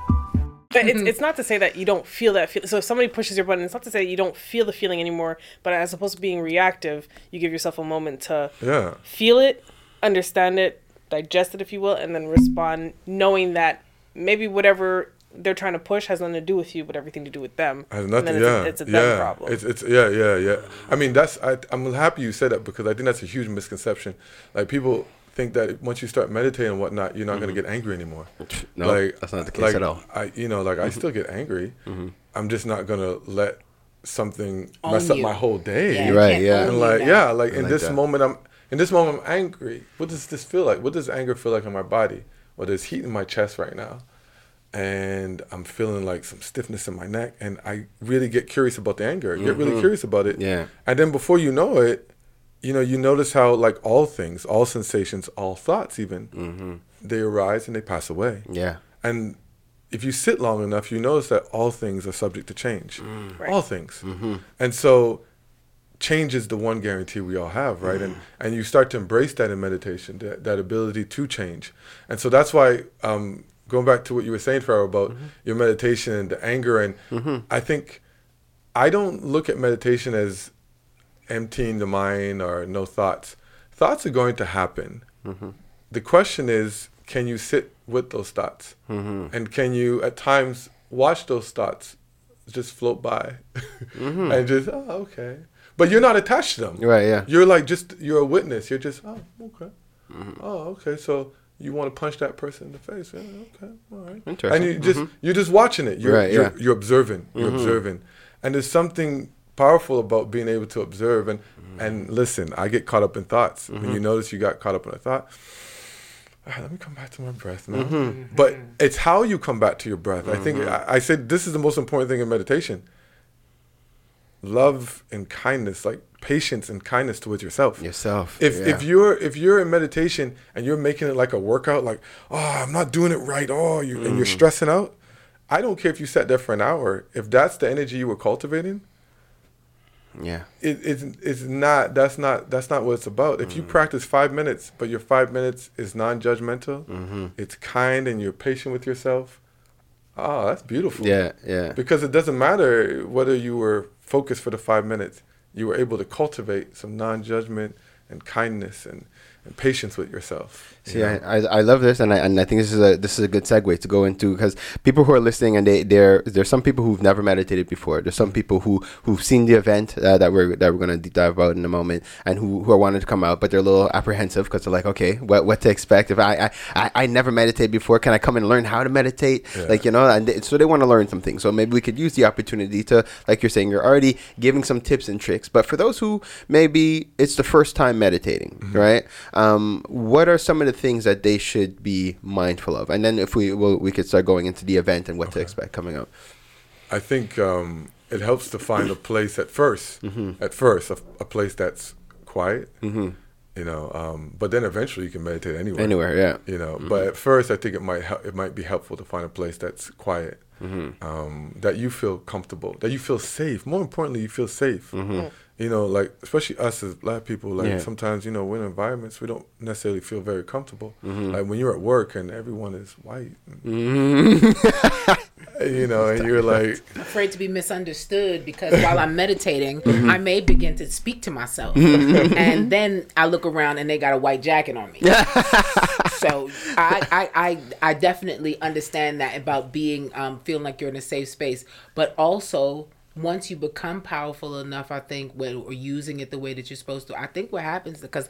But it's, mm-hmm. it's not to say that you don't feel that feel. So if somebody pushes your button, it's not to say that you don't feel the feeling anymore. But as opposed to being reactive, you give yourself a moment to
Yeah.
feel it, understand it, digest it, if you will, and then respond, knowing that maybe whatever they're trying to push has nothing to do with you, but everything to do with them.
Has
And
nothing.
then it's
yeah,
a, it's a them
yeah.
problem.
It's it's yeah, yeah, yeah. I mean, that's I, I'm happy you said that because I think that's a huge misconception. Like people think that once you start meditating and whatnot, you're not
Mm-hmm.
going to get angry anymore.
No, that's not the case
like,
at all. Mm-hmm.
I, you know, like I still get angry. I'm just not going to let something mess
Own
up my whole day.
Yeah,
You're right, yeah.
And like, yeah, like in
like
this
that.
moment, I'm in this moment, I'm angry. What does this feel like? What does anger feel like in my body? Well, there's heat in my chest right now, and I'm feeling like some stiffness in my neck, and I really get curious about the anger. Get really curious about it.
Mm-hmm. Yeah.
And then before you know it, you know, you notice how like all things, all sensations, all thoughts, even
Mm-hmm.
they arise and they pass away.
Yeah.
And if you sit long enough, you notice that all things are subject to change.
Mm.
All things. And so change is the one guarantee we all have, right? And and you start to embrace that in meditation, that, that ability to change. And so that's why um, going back to what you were saying, Pharaoh, about your meditation and the anger, and I think I don't look at meditation as emptying the mind or no thoughts. Thoughts are going to happen. the question is, can you sit with those thoughts,
Mm-hmm.
and can you at times watch those thoughts just float by, and just oh okay, but you're not attached to them.
Mm-hmm. Right, yeah.
You're like just you're a witness. You're just oh okay,
Mm-hmm.
oh okay. So you want to punch that person in the face? Yeah, okay, all right.
Interesting.
And you just you're just watching it. You're
Right,
you're,
yeah. Mm-hmm.
you're observing. You're observing, and there's something powerful about being able to observe and
Mm-hmm.
and listen. I get caught up in thoughts. When you notice you got caught up in a thought. "All right, let me come back to my breath now.
Mm-hmm.
But it's how you come back to your breath. I think I, I said this is the most important thing in meditation. Love and kindness, like patience and kindness towards yourself.
Yourself,
If
yeah.
if you're if you're in meditation and you're making it like a workout, like oh I'm not doing it right, oh you and
Mm.
you're stressing out. I don't care if you sat there for an hour. If that's the energy you were cultivating,
Yeah.
it, it's it's not that's not that's not what it's about. If
Mm.
you practice five minutes, but your five minutes is non-judgmental,
Mm-hmm.
it's kind, and you're patient with yourself. Oh, that's beautiful.
Yeah. Yeah.
Because it doesn't matter whether you were focused for the five minutes. You were able to cultivate some non-judgment and kindness and, and patience with yourself.
See? I, I, I love this, and I, and I think this is a this is a good segue to go into because people who are listening and they there there's some people who've never meditated before. There's some people who who've seen the event uh, that we're that we're gonna deep dive about in a moment, and who who are wanting to come out, but they're a little apprehensive because they're like, okay, what what to expect? If I I, I, I never meditated before, can I come and learn how to meditate?
Yeah.
Like you know, and they, so they want to learn something. So maybe we could use the opportunity to, like you're saying, you're already giving some tips and tricks. But for those who maybe it's the first time meditating, right? Um, what are some of the things that they should be mindful of? And then if we will, we could start going into the event and what to expect coming up.
I think um, it helps to find a place at 1st At first, a, a place that's quiet. You know, um, but then eventually you can meditate anywhere.
Anywhere, yeah.
You know, but at first, I think it might help. it might be helpful to find a place that's quiet, um, that you feel comfortable, that you feel safe. More importantly, you feel safe. You know, like especially us as black people, like
Yeah.
sometimes you know we're in environments we don't necessarily feel very comfortable. Mm-hmm. Like when you're at work and everyone is white, mm-hmm. you know, and you're like,
afraid to be misunderstood because while I'm meditating, mm-hmm. I may begin to speak to myself, and then I look around and they got a white jacket on me. so I, I, I, I definitely understand that about being um, feeling like you're in a safe space, but also. Once you become powerful enough, I think when or using it the way that you're supposed to, I think what happens because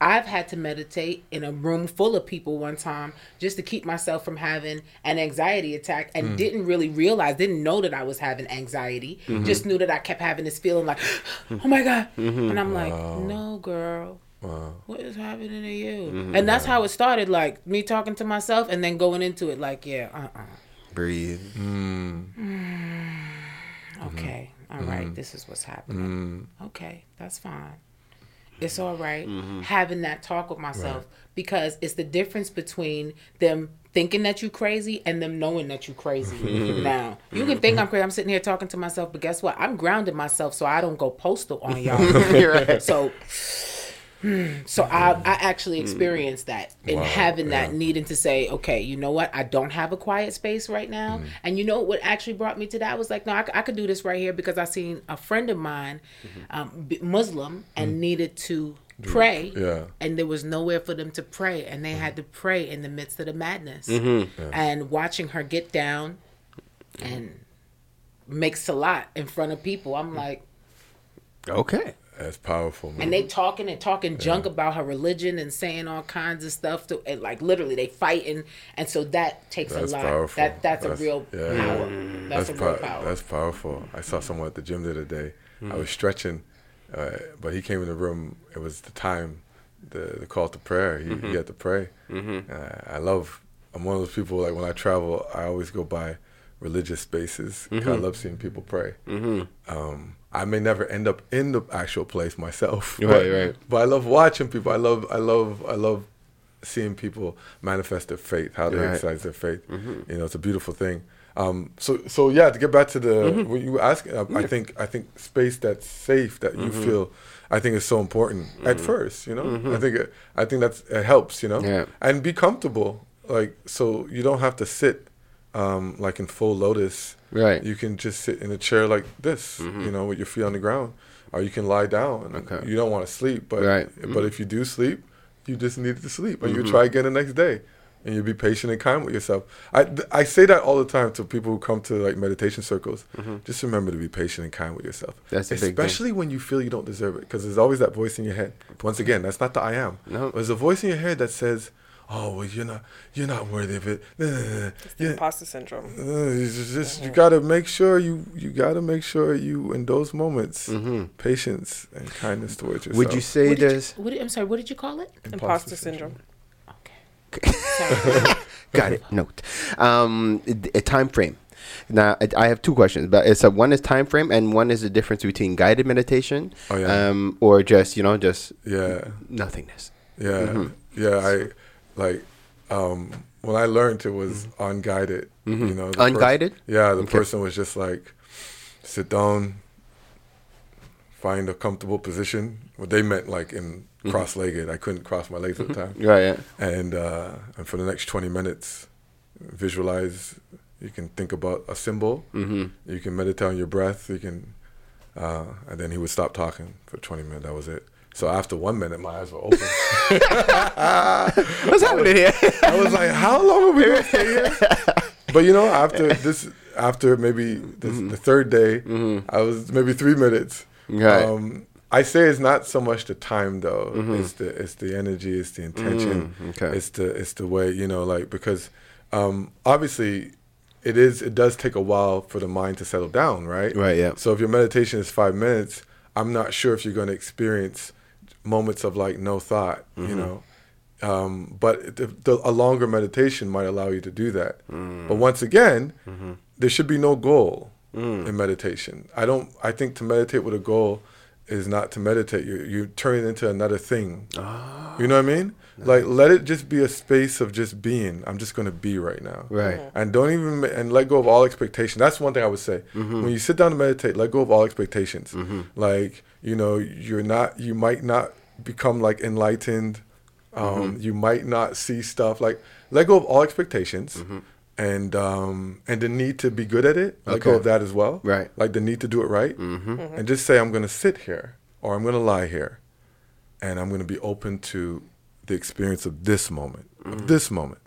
I've had to meditate in a room full of people one time just to keep myself from having an anxiety attack and didn't really realize, didn't know that I was having anxiety. Just knew that I kept having this feeling like, oh my God. And I'm like, no, girl. What is happening to you? And that's how it started, like me talking to myself and then going into it, like, yeah, uh uh
Breathe. Mm-hmm.
Okay. all right. Mm-hmm. This is what's happening. Mm-hmm. Okay. That's fine. It's all right having that talk with myself because it's the difference between them thinking that you crazy and them knowing that you crazy. now, you can think I'm crazy. I'm sitting here talking to myself, but guess what? I'm grounding myself so I don't go postal on y'all. So so I, mm. I actually experienced that in
Wow,
having that
yeah.
needing to say, okay, you know what? I don't have a quiet space right now. Mm. And you know what actually brought me to that? I was like, no, I could do this right here because I seen a friend of mine, mm-hmm. um, b- Muslim, and mm. needed to pray.
Yeah.
And there was nowhere for them to pray. And they had to pray in the midst of the madness. Mm-hmm. And watching her get down mm-hmm. and make salat in front of people, I'm like,
Okay.
That's powerful, man.
and they talking and talking junk about her religion and saying all kinds of stuff to and like literally they fighting and so that takes
That's
a lot
powerful.
that that's,
That's-
a real
yeah.
power that's, a real
pow-
power
That's powerful. I saw someone at the gym the other day. I was stretching, uh, but he came in the room. It was the time, the, the call to prayer. He, he had to pray. Uh, I love. I'm one of those people. Like when I travel, I always go by religious spaces. 'cause I love seeing people pray. Um, I may never end up in the actual place myself.
Right,
but,
right.
But I love watching people. I love. I love. I love seeing people manifest their faith, how they
Right.
exercise their faith. You know, it's a beautiful thing. Um, so, so yeah, to get back to the what you were asking, uh, I think I think space that's safe that you feel, I think is so important at first. You know, I think it, I think that's it helps. You know,
Yeah.
and be comfortable. Like so, you don't have to sit um, like in full lotus.
Right.
You can just sit in a chair like this. You know, with your feet on the ground, or you can lie down.
Okay.
You don't want to sleep, but
Right.
but if you do sleep, you just need to sleep, and
Mm-hmm.
you try again the next day, and you be patient and kind with yourself. I th- I say that all the time to people who come to like meditation circles. Just remember to be patient and kind with yourself.
Mm-hmm. That's a big thing.
especially when you feel you don't deserve it, because there's always that voice in your head. Once again, that's not the I am.
No.
there's a voice in your head that says, "Oh, well, you're not you're not worthy of it." Yeah.
Imposter syndrome.
Uh, you just, just- you gotta make sure you you gotta make sure you in those moments patience and kindness towards yourself.
Mm-hmm. Would you say
What did
there's
you, what I'm sorry. What did you call it?
Imposter syndrome. Okay.
Got it note um a time frame now I- i have two questions but it's a one is time frame and one is the difference between guided meditation
Oh, yeah.
um or just you know just
Yeah,
nothingness
yeah,
Mm-hmm.
yeah. I like um, when I learned it was unguided. You know, the pers-
Mm-hmm. Unguided?
yeah, the
Okay.
person was just like, sit down, find a comfortable position. What they meant like in
Mm-hmm.
cross-legged. I couldn't cross my legs at the time.
right yeah
and uh, and for the next 20 minutes visualize you can think about a symbol
mm-hmm.
you can meditate on your breath you can uh, and then he would stop talking for 20 minutes that was it so after one minute my eyes were open
what's happening here
i was like how long are we gonna stay here but you know after this after maybe this, the third day i was maybe three minutes
Right.
um, I say it's not so much the time though. It's the it's the energy, it's the intention,
Mm, okay.
it's the it's the way you know like because um, obviously it is it does take a while for the mind to settle down, right?
Right, yeah.
So if your meditation is five minutes, I'm not sure if you're going to experience moments of like no thought,
Mm-hmm.
you know. Um, but the, the, a longer meditation might allow you to do that.
Mm.
But once again,
Mm-hmm.
there should be no goal
Mm.
in meditation. I don't. I think to meditate with a goal is not to meditate. You you turn it into another thing.
Ah.
You know what I mean? Like let it just be a space of just being. I'm just gonna be right now.
Right.
And don't even and let go of all expectation. That's one thing I would say.
Mm-hmm.
When you sit down to meditate, let go of all expectations. Like you know, you're not. You might not become like enlightened. Um,
Mm-hmm.
You might not see stuff. Like let go of all expectations.
Mm-hmm.
And um and the need to be good at it, let go of that as well.
Right.
Like the need to do it right,
Mm-hmm.
and just say I'm going to sit here or I'm going to lie here, and I'm going to be open to the experience of this moment,
Mm-hmm.
of this moment,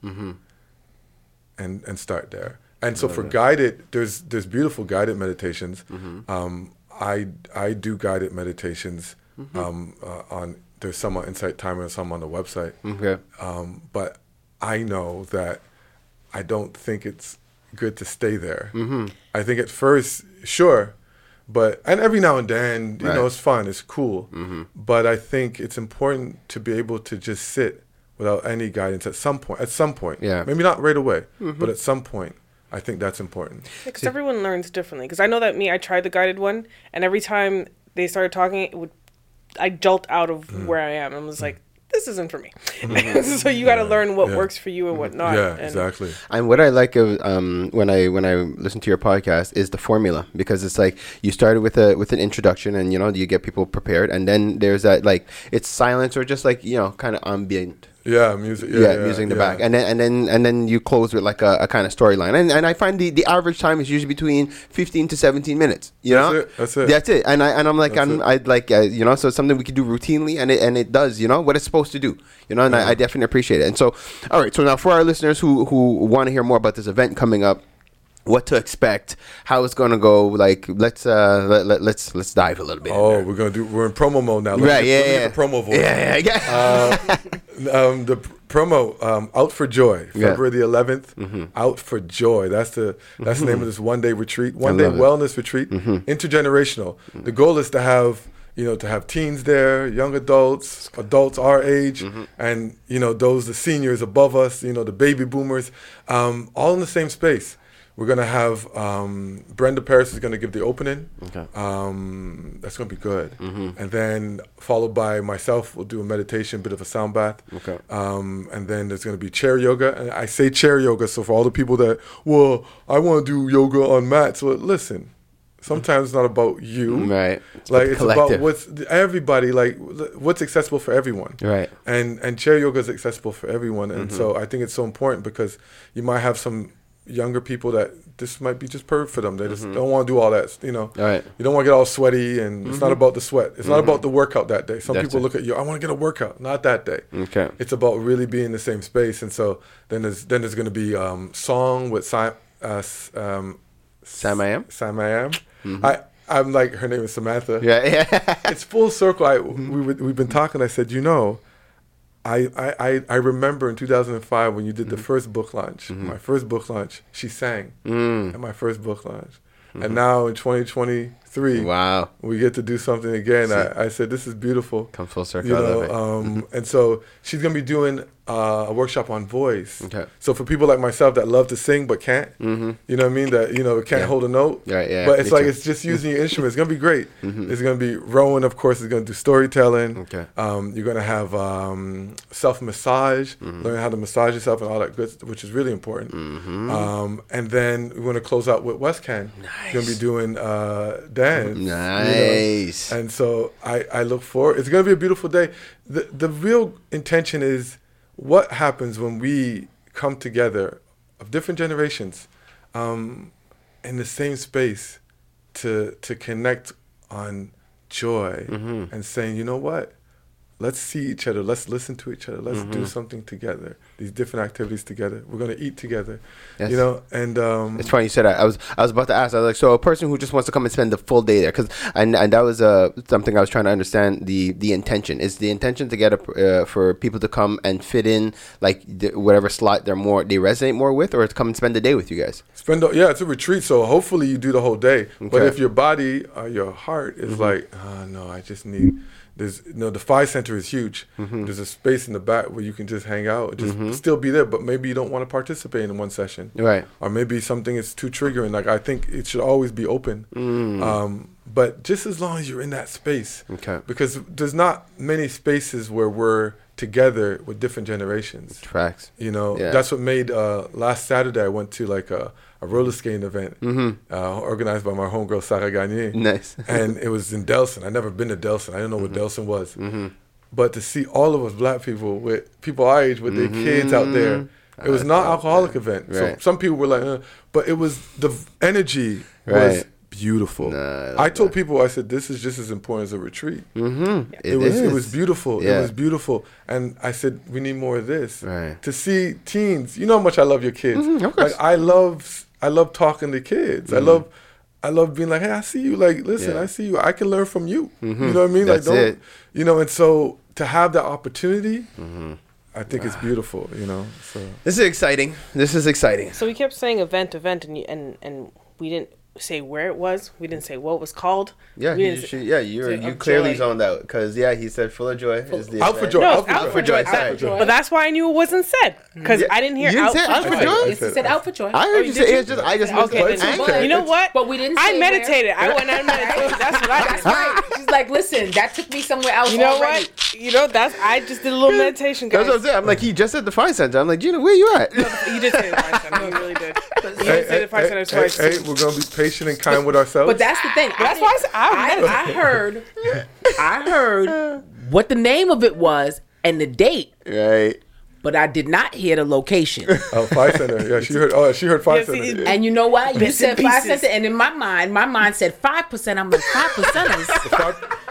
and and start there. And so for guided, there's there's beautiful guided meditations.
Mm-hmm.
Um, I I do guided meditations.
Mm-hmm.
Um, uh, on there's some on Insight Timer and some on the website.
okay
Um, but I know that I don't think it's good to stay there. Mm-hmm. I think at first, sure, but and every now and then, you know, it's fun, it's cool. But I think it's important to be able to just sit without any guidance at some point. At some point,
Yeah.
maybe not right away, but at some point, I think that's important.
Because everyone learns differently. Because I know that me, I tried the guided one, and every time they started talking, it would I jolt out of
Mm.
where I am and was like, "This isn't for me." so you got to learn what
Yeah.
works for you and what not.
yeah,
and
exactly.
And what I like of um, when I when I listen to your podcast is the formula because it's like you started with a with an introduction and you know you get people prepared and then there's that like it's silence or just like you know kind of ambient
Yeah, music.
yeah,
Yeah,
music in the
yeah.
back and then and then and then you close with like a, a kind of storyline and and I find the, the average time is usually between 15 to 17 minutes you
That's
know
it, that's it.
that's it and I and I'm like
That's
I'm. I'd like uh, you know so it's something we could do routinely and it and it does you know what it's supposed to do you know and I, I definitely appreciate it and so all right so now for our listeners who who want to hear more about this event coming up what to expect how it's going to go like let's uh let, let, let's let's dive a little bit
Oh, we're gonna do. We're in promo mode now. Let me
right
get-
yeah yeah
the promo voice.
yeah yeah, yeah.
um, the promo um, out for joy
Yeah. Mm-hmm.
february 11th out for joy that's the that's the name of this one day retreat one day
it. Mm-hmm.
wellness retreat intergenerational the goal is to have you know to have teens there young adults adults our age
Mm-hmm.
and you know those the seniors above us you know the baby boomers um, all in the same space we're gonna have um, Brenda Paris is gonna give the opening.
Okay.
Um, that's gonna be good.
Mm-hmm.
And then followed by myself, we'll do a meditation, a bit of a sound bath.
Okay.
Um, and then there's gonna be chair yoga. And I say chair yoga, so for all the people that, well, I want to do yoga on mats. Well, listen, sometimes it's not about you.
Right. It's
like
about
it's about what's everybody like what's accessible for everyone.
Right.
And and chair yoga is accessible for everyone, and so
Mm-hmm.
I think it's so important because you might have some younger people that this might be just perfect for them. They just don't want to do all that. You know,
Mm-hmm.
You don't want to get all sweaty, and it's not about the sweat. It's not about the workout that day. Some
Mm-hmm. That's
people
it.
look at you. I want to get a workout. Not that day.
Okay.
It's about really being in the same space, and so then there's then there's going to be um, song with Sam, uh, um,
Sam I am.
Sam I am. I I'm like her name is Samantha.
Yeah, yeah.
It's full circle. I we would- we've been talking. I said, you know, I I I, remember in 2005 when you did the mm-hmm. first book launch. Mm-hmm. My first book launch, she sang mm. at my first book launch, and mm-hmm. now in 2023,
wow.
we get to do something again. I, I said, this is beautiful.
Come full circle.
You know, um, and so she's gonna be doing uh, a workshop on voice.
Okay.
So for people like myself that love to sing but can't, you know what I mean? That you know can't
Yeah.
hold a note.
Right, yeah,
But it's like
too.
it's just using your instrument. It's gonna be great. It's gonna be Rowan, of course, is gonna do storytelling.
Okay.
Um, you're gonna have um, self massage, learn how to massage yourself and all that good, which is really important. Um, and then we're gonna close out with West Can. Nice. Gonna be doing uh, dance. you know.
Nice.
And so I, I look forward. It's going to be a beautiful day. The the real intention is what happens when we come together of different generations um, in the same space to to connect on joy and saying, you know what? Let's see each other. Let's listen to each other. Let's do something together. These different activities together. We're gonna eat together.
Yes.
You know, and um,
It's funny you said that. I was I was about to ask. I was like, so a person who just wants to come and spend the full day there, because and, and that was uh, something I was trying to understand. The the intention is the intention to get a, uh, for people to come and fit in like the, whatever slot they're more they resonate more with, or to come and spend the day with you guys.
Spend the, yeah, it's a retreat, so hopefully you do the whole day. But
Okay. Mm-hmm.
if your body or your heart is like, oh no, I just need there's you know the Phi Center is huge.
Mm-hmm.
There's a space in the back where you can just hang out, just still be there, but maybe you don't want to participate in one session,
Right.
Or maybe something is too triggering. Like I think it should always be open. Um, but just as long as you're in that space,
Mm. Okay.
because there's not many spaces where we're together with different generations.
Facts.
You know,
Yeah.
that's what made uh, last Saturday. I went to like a, a roller skating event uh, organized by my homegirl Sarah.
Mm-hmm. Nice.
and it was in Delson. I'd never been to Delson. I didn't know what
Mm-hmm.
Delson was. But to see all of us black people with people our age with their kids out there, it was not alcoholic event. So
Mm-hmm.
Some people were like, uh, but it was the energy was beautiful.
Nah, I
I told people, I said, this is just as important as a retreat.
Mm-hmm.
It, was it was beautiful.
Yeah.
It was beautiful, and I said we need more of this.
Right.
To see teens, you know how much I love your kids.
Mhm, course.
Like I love, I love talking to kids. I love, I love being like, hey, I see you. Like, listen,
Mm-hmm. Yeah.
I see you. I can learn from you.
Mhm.
You know what I mean?
That's
like, don't,
it.
you know. And so to have that opportunity,
Mm-hmm.
I think it's beautiful. You know. So
This is exciting. This is exciting.
So we kept saying event, event, and and and we didn't say where it was. We didn't say what it was called.
Yeah,
we
you,
didn't say-
should- yeah, you you clearly
joy.
zoned out because yeah, he said full of joy is the
Out for joy.
No,
Out for
out
joy.
for joy.
Out for
Out for
joy.
joy. But that's why I knew it wasn't said because
Yeah.
I didn't hear
You
out
said
for
out for
joy.
joy?
Yes, he said out for joy.
I heard
you
you say
you?
it's just I just
Okay,
missed
then
the
you- know what?
But we didn't
I meditated.
where.
I went on meditation. That's what I
That's
did.
right. She's like, listen, that took me somewhere else
You know
already.
what? You know that's I just did a little meditation, guys.
That's what I'm saying. I'm like he just said the fine center. I'm like Gina, where you at?
You did say the Phi Center. You really did. You
hey,
did say the Phi Center twice.
hey, hey, we're gonna be patient and kind with ourselves.
But that's the thing.
That's why I said- I
I, I heard, I heard what the name of it was and the date,
Right.
but I did not hear the location.
oh, Phi Center. Yeah, she heard. Oh, she heard Phi
Yeah, see,
Center.
And you know what? You
Bits
said five
pieces.
percent, and in my mind, my mind said five percent. I'm like five percenters.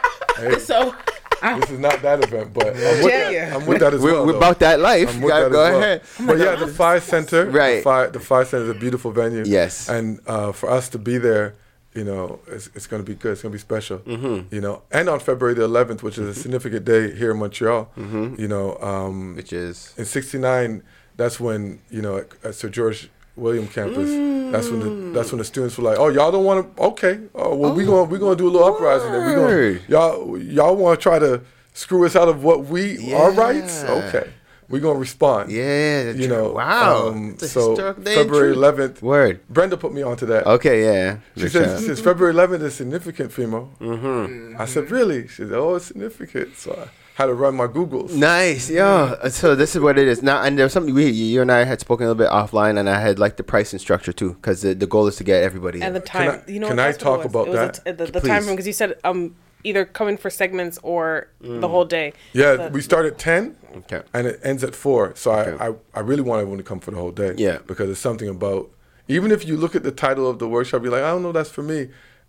So I,
this is not that event, but I'm with,
Tell ya.
I'm with that as
We're,
well.
we're
though.
about that life.
I'm
You
with
gotta
that
go
as well.
ahead.
But yeah, the Phi Center,
Right.
The Fire, the Phi Center is a beautiful venue.
Yes.
and uh, for us to be there, you know, it's, it's going to be good. It's going to be special.
Mm-hmm.
You know, and on February the 11th, which is a significant day here in Montreal.
Mm-hmm.
You know, um,
Which is
in '69, that's when you know at, at Sir George William campus. That's when the that's when the students were like, "Oh, y'all don't want to? Okay, oh well, we gonna we gonna do a little uprising. Then we gonna y'all y'all want to try to screw us out of what we our rights? Okay, we gonna respond.
yeah.
you know.
Wow.
um, so
historical day in
February 11th,
Word.
Brenda put me onto that.
Okay. Yeah.
She
Good
said,
job.
says February 11th is significant, Fimo.
Mm-hmm.
I said, really? She said, oh, it's significant. So I had to run my Googles.
Nice, yo. So this is what it is now, and there's something we, you and I had spoken a little bit offline, and I had like the pricing structure too, because the, the goal is to get everybody.
and the
in.
time.
I-
you know
can I
that's what it
talk
was.
about that?
A, the, the time frame because you said um either coming for segments or
Mm.
the whole day.
Yeah,
The-
we start at 10
Okay.
and it ends at 4. So
Okay.
I, I, I really want everyone to come for the whole day.
Yeah.
Because it's something about, even if you look at the title of the workshop, you're like, I don't know, that's for me.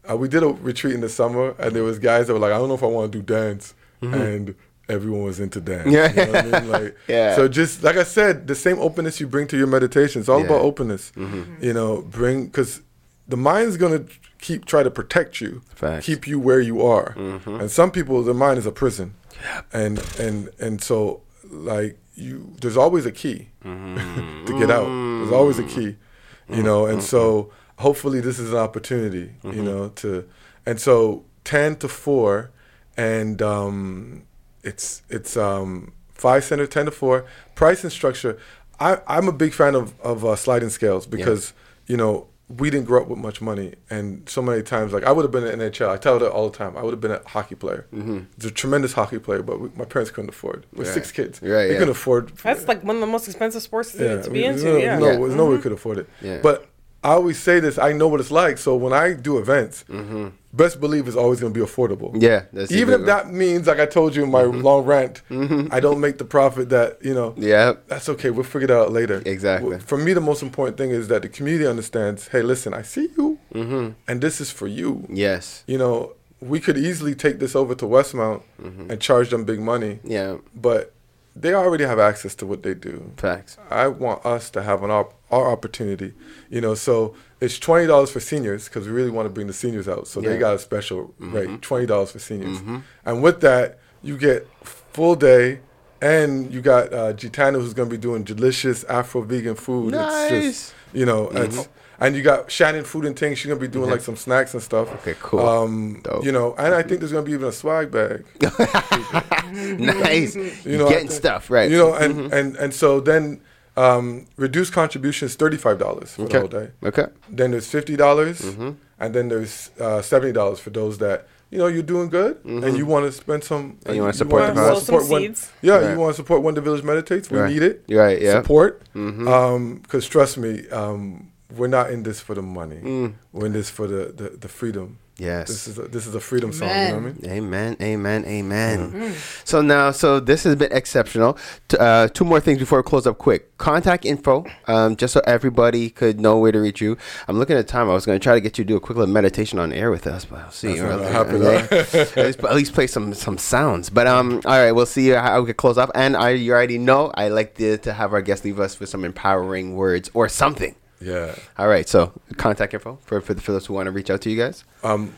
Uh, we did a retreat in the summer, and there was guys that were like, I don't know if I want to do dance, and everyone was into dance.
Mm-hmm. Yeah.
you know I mean? Like,
Yeah.
So just like I said, the same openness you bring to your meditation. It's all
Yeah. Mm-hmm.
about openness. You know, bring because the mind's gonna keep try to protect you,
Facts.
keep you where you are.
Mm-hmm.
And some people, the mind is a prison, and and and so like you, there's always a key
Mm-hmm.
to get out. There's always a key, you know. And so hopefully this is an opportunity,
Mm-hmm.
you know, to and so ten to four, and um, it's it's um Phi Center ten to four price and structure. I I'm a big fan of of uh, sliding scales because you know we didn't grow up with much money, and so many times, like I would have been an NHL. I tell it all the time. I would have been a hockey player. Mm-hmm. It's a tremendous hockey player, but we, my parents couldn't afford. We're
Right.
six kids.
Right,
They
yeah.
couldn't afford.
That's like one of the most expensive sports to, to be
we-
into.
No,
yeah.
no,
Yeah.
there's no way could afford it.
Yeah.
But I always say this. I know what it's like. So when I do events, best believe it's always going to be affordable.
Mm-hmm. Yeah, that's
Even if that means, like I told you in my long rant, I don't make the profit that you know.
Mm-hmm. Yeah.
That's okay. We'll figure it out later.
Exactly.
For me, the most important thing is that the community understands. Hey, listen, I see you, and this is for you.
Yes.
You know, we could easily take this over to Westmount and charge them big money,
Yeah.
but they already have access to what they do.
Facts.
I want us to have an op- our opportunity, you know. So it's twenty dollars for seniors because we really want to bring the seniors out. So
Yeah.
they got a special mm-hmm. rate, twenty dollars for seniors, mm-hmm. and with that you get full day, and you got uh, Gitana who's going to be doing delicious Afro vegan food. It's
Nice.
just, you know, it's, mm-hmm. and you got Shannon Food and Things. She's going to be doing like some snacks and stuff.
Okay, cool.
Um, you know, and I think there's going to be even a swag bag.
nice.
You know,
Getting
think-
stuff right.
You know, and and and so then um, reduced contribution is thirty five dollars for the whole day.
Okay.
Then there's fifty dollars,
Mm-hmm.
and then there's uh, seventy dollars for those that you know you're doing good and you want to spend some.
Mm-hmm. And you wanna support the
cause. Sow some
one-
seeds.
Yeah,
Right.
you want to support when the village meditates. We
Right.
need it.
Right, yeah. Mm-hmm.
Support. Because trust me, um, we're not in this for the money.
Mm.
We're in this for the the, the freedom.
Yes.
This is a, this is a freedom song. You know what I mean?
Amen, amen, amen. So now, so this has been exceptional. Uh, two more things before we close up quick. Contact info, um, just so everybody could know where to reach you. I'm looking at time. I was going to try to get you to do a quick little meditation on air with us, but I'll see.
That's not
Okay.
happen,
Okay. at, least, at least play some some sounds. But um, all right, we'll see how we can close off. And I, you already know, I like to, to have our guests leave us with some empowering words or something.
Yeah.
All right, so contact info for for, the, for those who want to reach out to you guys.
Um,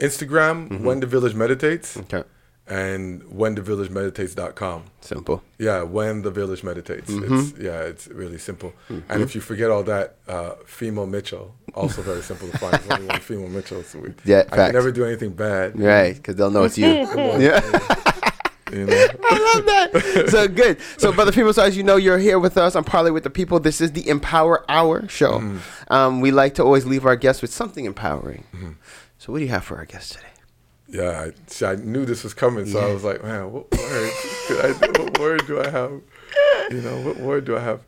Instagram, when the village meditates.
Okay,
and when the village meditates.com.
simple.
Yeah, when the village meditates.
Mm-hmm.
It's yeah, it's really simple. And if you forget all that, uh Fimo Mitchell, also very simple to find. There's only one Fimo Mitchell, so we,
Yeah,
I
facts.
can never do anything bad.
Right, because they'll know it's you. yeah.
You know?
I love that. So good. So, brother people, so as you know, you're here with us I'm Parlay with the People. This is the Empower Hour show. Um, we like to always leave our guests with something empowering. So, what do you have for our guests today?
Yeah, I, see, I knew this was coming, so I was like, man, what word? could I, what word do I have? You know, what word do I have?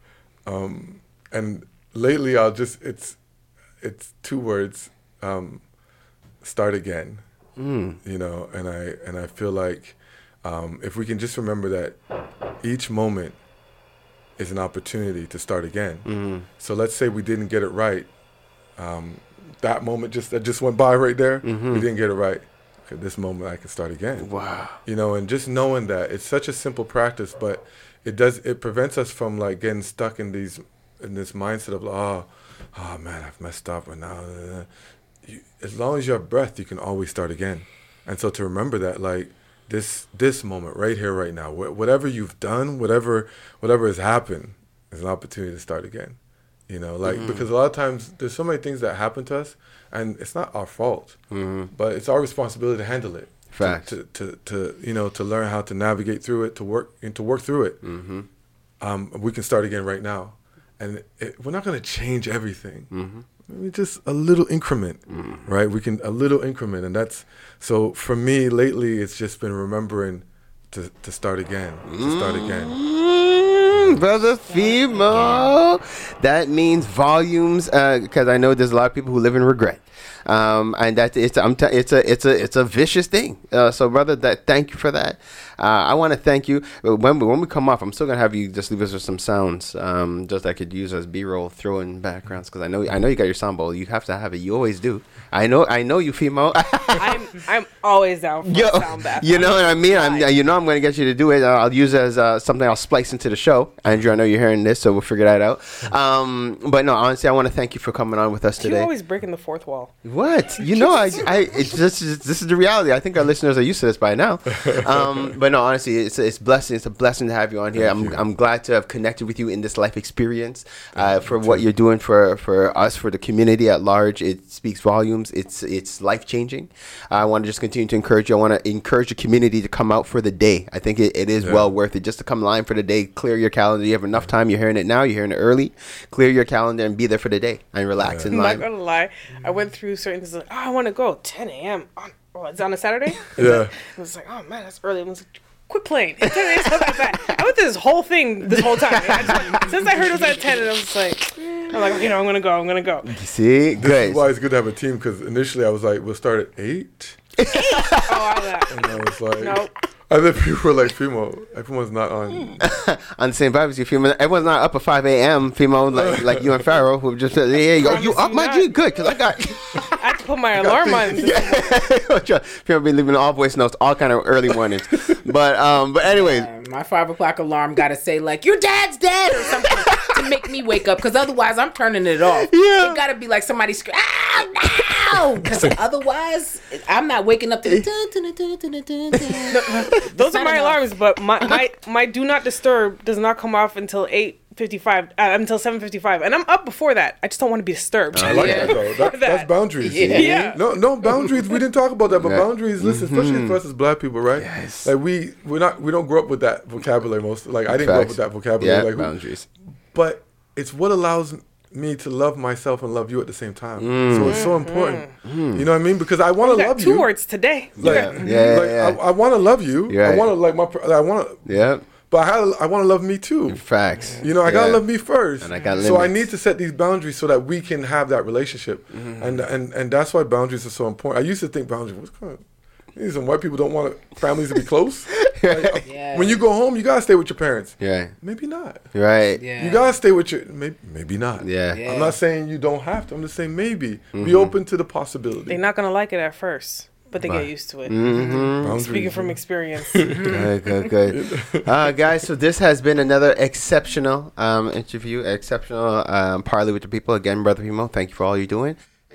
Um, and lately, I'll just it's it's two words. Um, start again. You know, and I and I feel like um, if we can just remember that each moment is an opportunity to start again. So let's say we didn't get it right. Um, that moment just that just went by right there. We didn't get it right. Okay, this moment I can start again.
Wow.
You know, and just knowing that it's such a simple practice, but it does it prevents us from like getting stuck in these in this mindset of oh, oh man, I've messed up and now. You, as long as you have breath, you can always start again. And so to remember that, like this this moment right here, right now, wh- whatever you've done, whatever whatever has happened, is an opportunity to start again. You know, like
Mm-hmm.
because a lot of times there's so many things that happen to us, and it's not our fault, but it's our responsibility to handle it. to-
Mm-hmm.
To, to, to, you know to learn how to navigate through it, to work and to work through it.
Mm-hmm.
Um, we can start again right now, and it, we're not going to change everything. Maybe just a little increment, mm. right? We can a little increment, and that's so for me lately. It's just been remembering to to start again, to start again.
Mm. Brother Fimo. That means volumes, because I know there's a lot of people who live in regret. um, and that it's I'm t- it's a it's a it's a vicious thing. Uh, so, brother, that thank you for that. Uh, I want to thank you. Uh, When we, when we come off, I'm still gonna have you just leave us with some sounds, um, just I could use as B-roll, throw in backgrounds because I know I know you got your sound bowl. You have to have it. You always do. I know I know you, Fimo.
I'm I'm always down for
Yo,
sound bath.
you know what I mean? I'm, you know I'm going to get you to do it. Uh, I'll use it as uh, something I'll splice into the show. Andrew, I know you're hearing this, so we'll figure that out. Um, but no, honestly, I want to thank you for coming on with us today.
You're
today.
always breaking the fourth wall.
What? You know, I, I, it's this is this is the reality. I think our listeners are used to this by now. Um, but no, honestly, it's it's blessing. It's a blessing to have you on here. I'm I'm glad to have connected with you in this life experience. Uh, for what you're doing for for us, for the community at large, it speaks volumes. It's it's life changing. I want to just continue to encourage you. I want to encourage the community to come out for the day. I think it, it is
Yeah.
well worth it just to come line for the day. Clear your calendar. You have enough time. You're hearing it now. You're hearing it early. Clear your calendar and be there for the day and relax in
I'm not gonna lie. I went through certain things like, oh, I want to go 10 a.m. on. Oh, it's on a Saturday.
Yeah.
I was like, oh man, that's early. I was like, quit playing. It's 10 a.m. It's not that bad. I went through this whole thing this whole time. I just- since I heard it was at 10, and I was like, I'm like, you know, I'm gonna go. I'm gonna go.
See,
This
good.
is why it's good to have a team because initially I was like, we'll start at eight.
Oh, I that.
And I was like,
Nope.
And then people were like, Fimo, everyone's not on.
on the same vibe as you, Fimo. Everyone's not up at 5 a.m. Fimo like, like you and Pharaoh who just said, "Yeah, you, go. you up, my G? Good, cause I got."
I had to put my alarm on.
Fimo be leaving all voice notes, all kind of early mornings. But um, but anyways,
Uh, my five o'clock alarm got to say like your dad's dead or something to make me wake up because otherwise I'm turning it off.
Yeah.
it got to be like somebody scream, "Ah, no!" Because otherwise I'm not waking up to the.
Those are my
enough.
alarms, but my, my my do not disturb does not come off until 8:55 uh, until 7:55, and I'm up before that. I just don't want to be disturbed.
I like
Yeah.
that though. That,
That.
That's boundaries.
Yeah.
see?
Yeah.
No, no boundaries. We didn't talk about that, but
Yeah.
boundaries. Listen, especially for us as black people, right?
Yes.
Like we we're not we don't grow up with that vocabulary. Most like I didn't grow up with that vocabulary.
Yeah,
like, who-
boundaries.
But it's what allows me to love myself and love you at the same time. Mm. So it's so mm-hmm. important. Mm. You know what I mean? Because I want to
got
love
two
you.
words today.
Like,
got-
Yeah, yeah,
like,
yeah.
I, I want to love you.
You're
I want to like my. I want to.
Yeah,
But I, had, I want to love me too.
facts.
You know, I gotta love me first.
And I got
so I need to set these boundaries so that we can have that relationship,
Mm-hmm.
and and and that's why boundaries are so important. I used to think boundaries. What's going? These some white people don't want families to be close. Like,
Yeah.
When you go home, you gotta stay with your parents.
Yeah,
Maybe not.
right.
Yeah.
You gotta stay with your maybe maybe not.
Yeah.
Yeah.
I'm not saying you don't have to. I'm just saying maybe
Mm-hmm.
be open to the possibility.
They're not gonna like it at first, but they get used to it.
Mm-hmm.
Speaking from experience.
Good, good, good. Uh, guys, so this has been another exceptional um, interview, exceptional um, parley with the people. Again, Brother Fimo, thank you for all you're doing.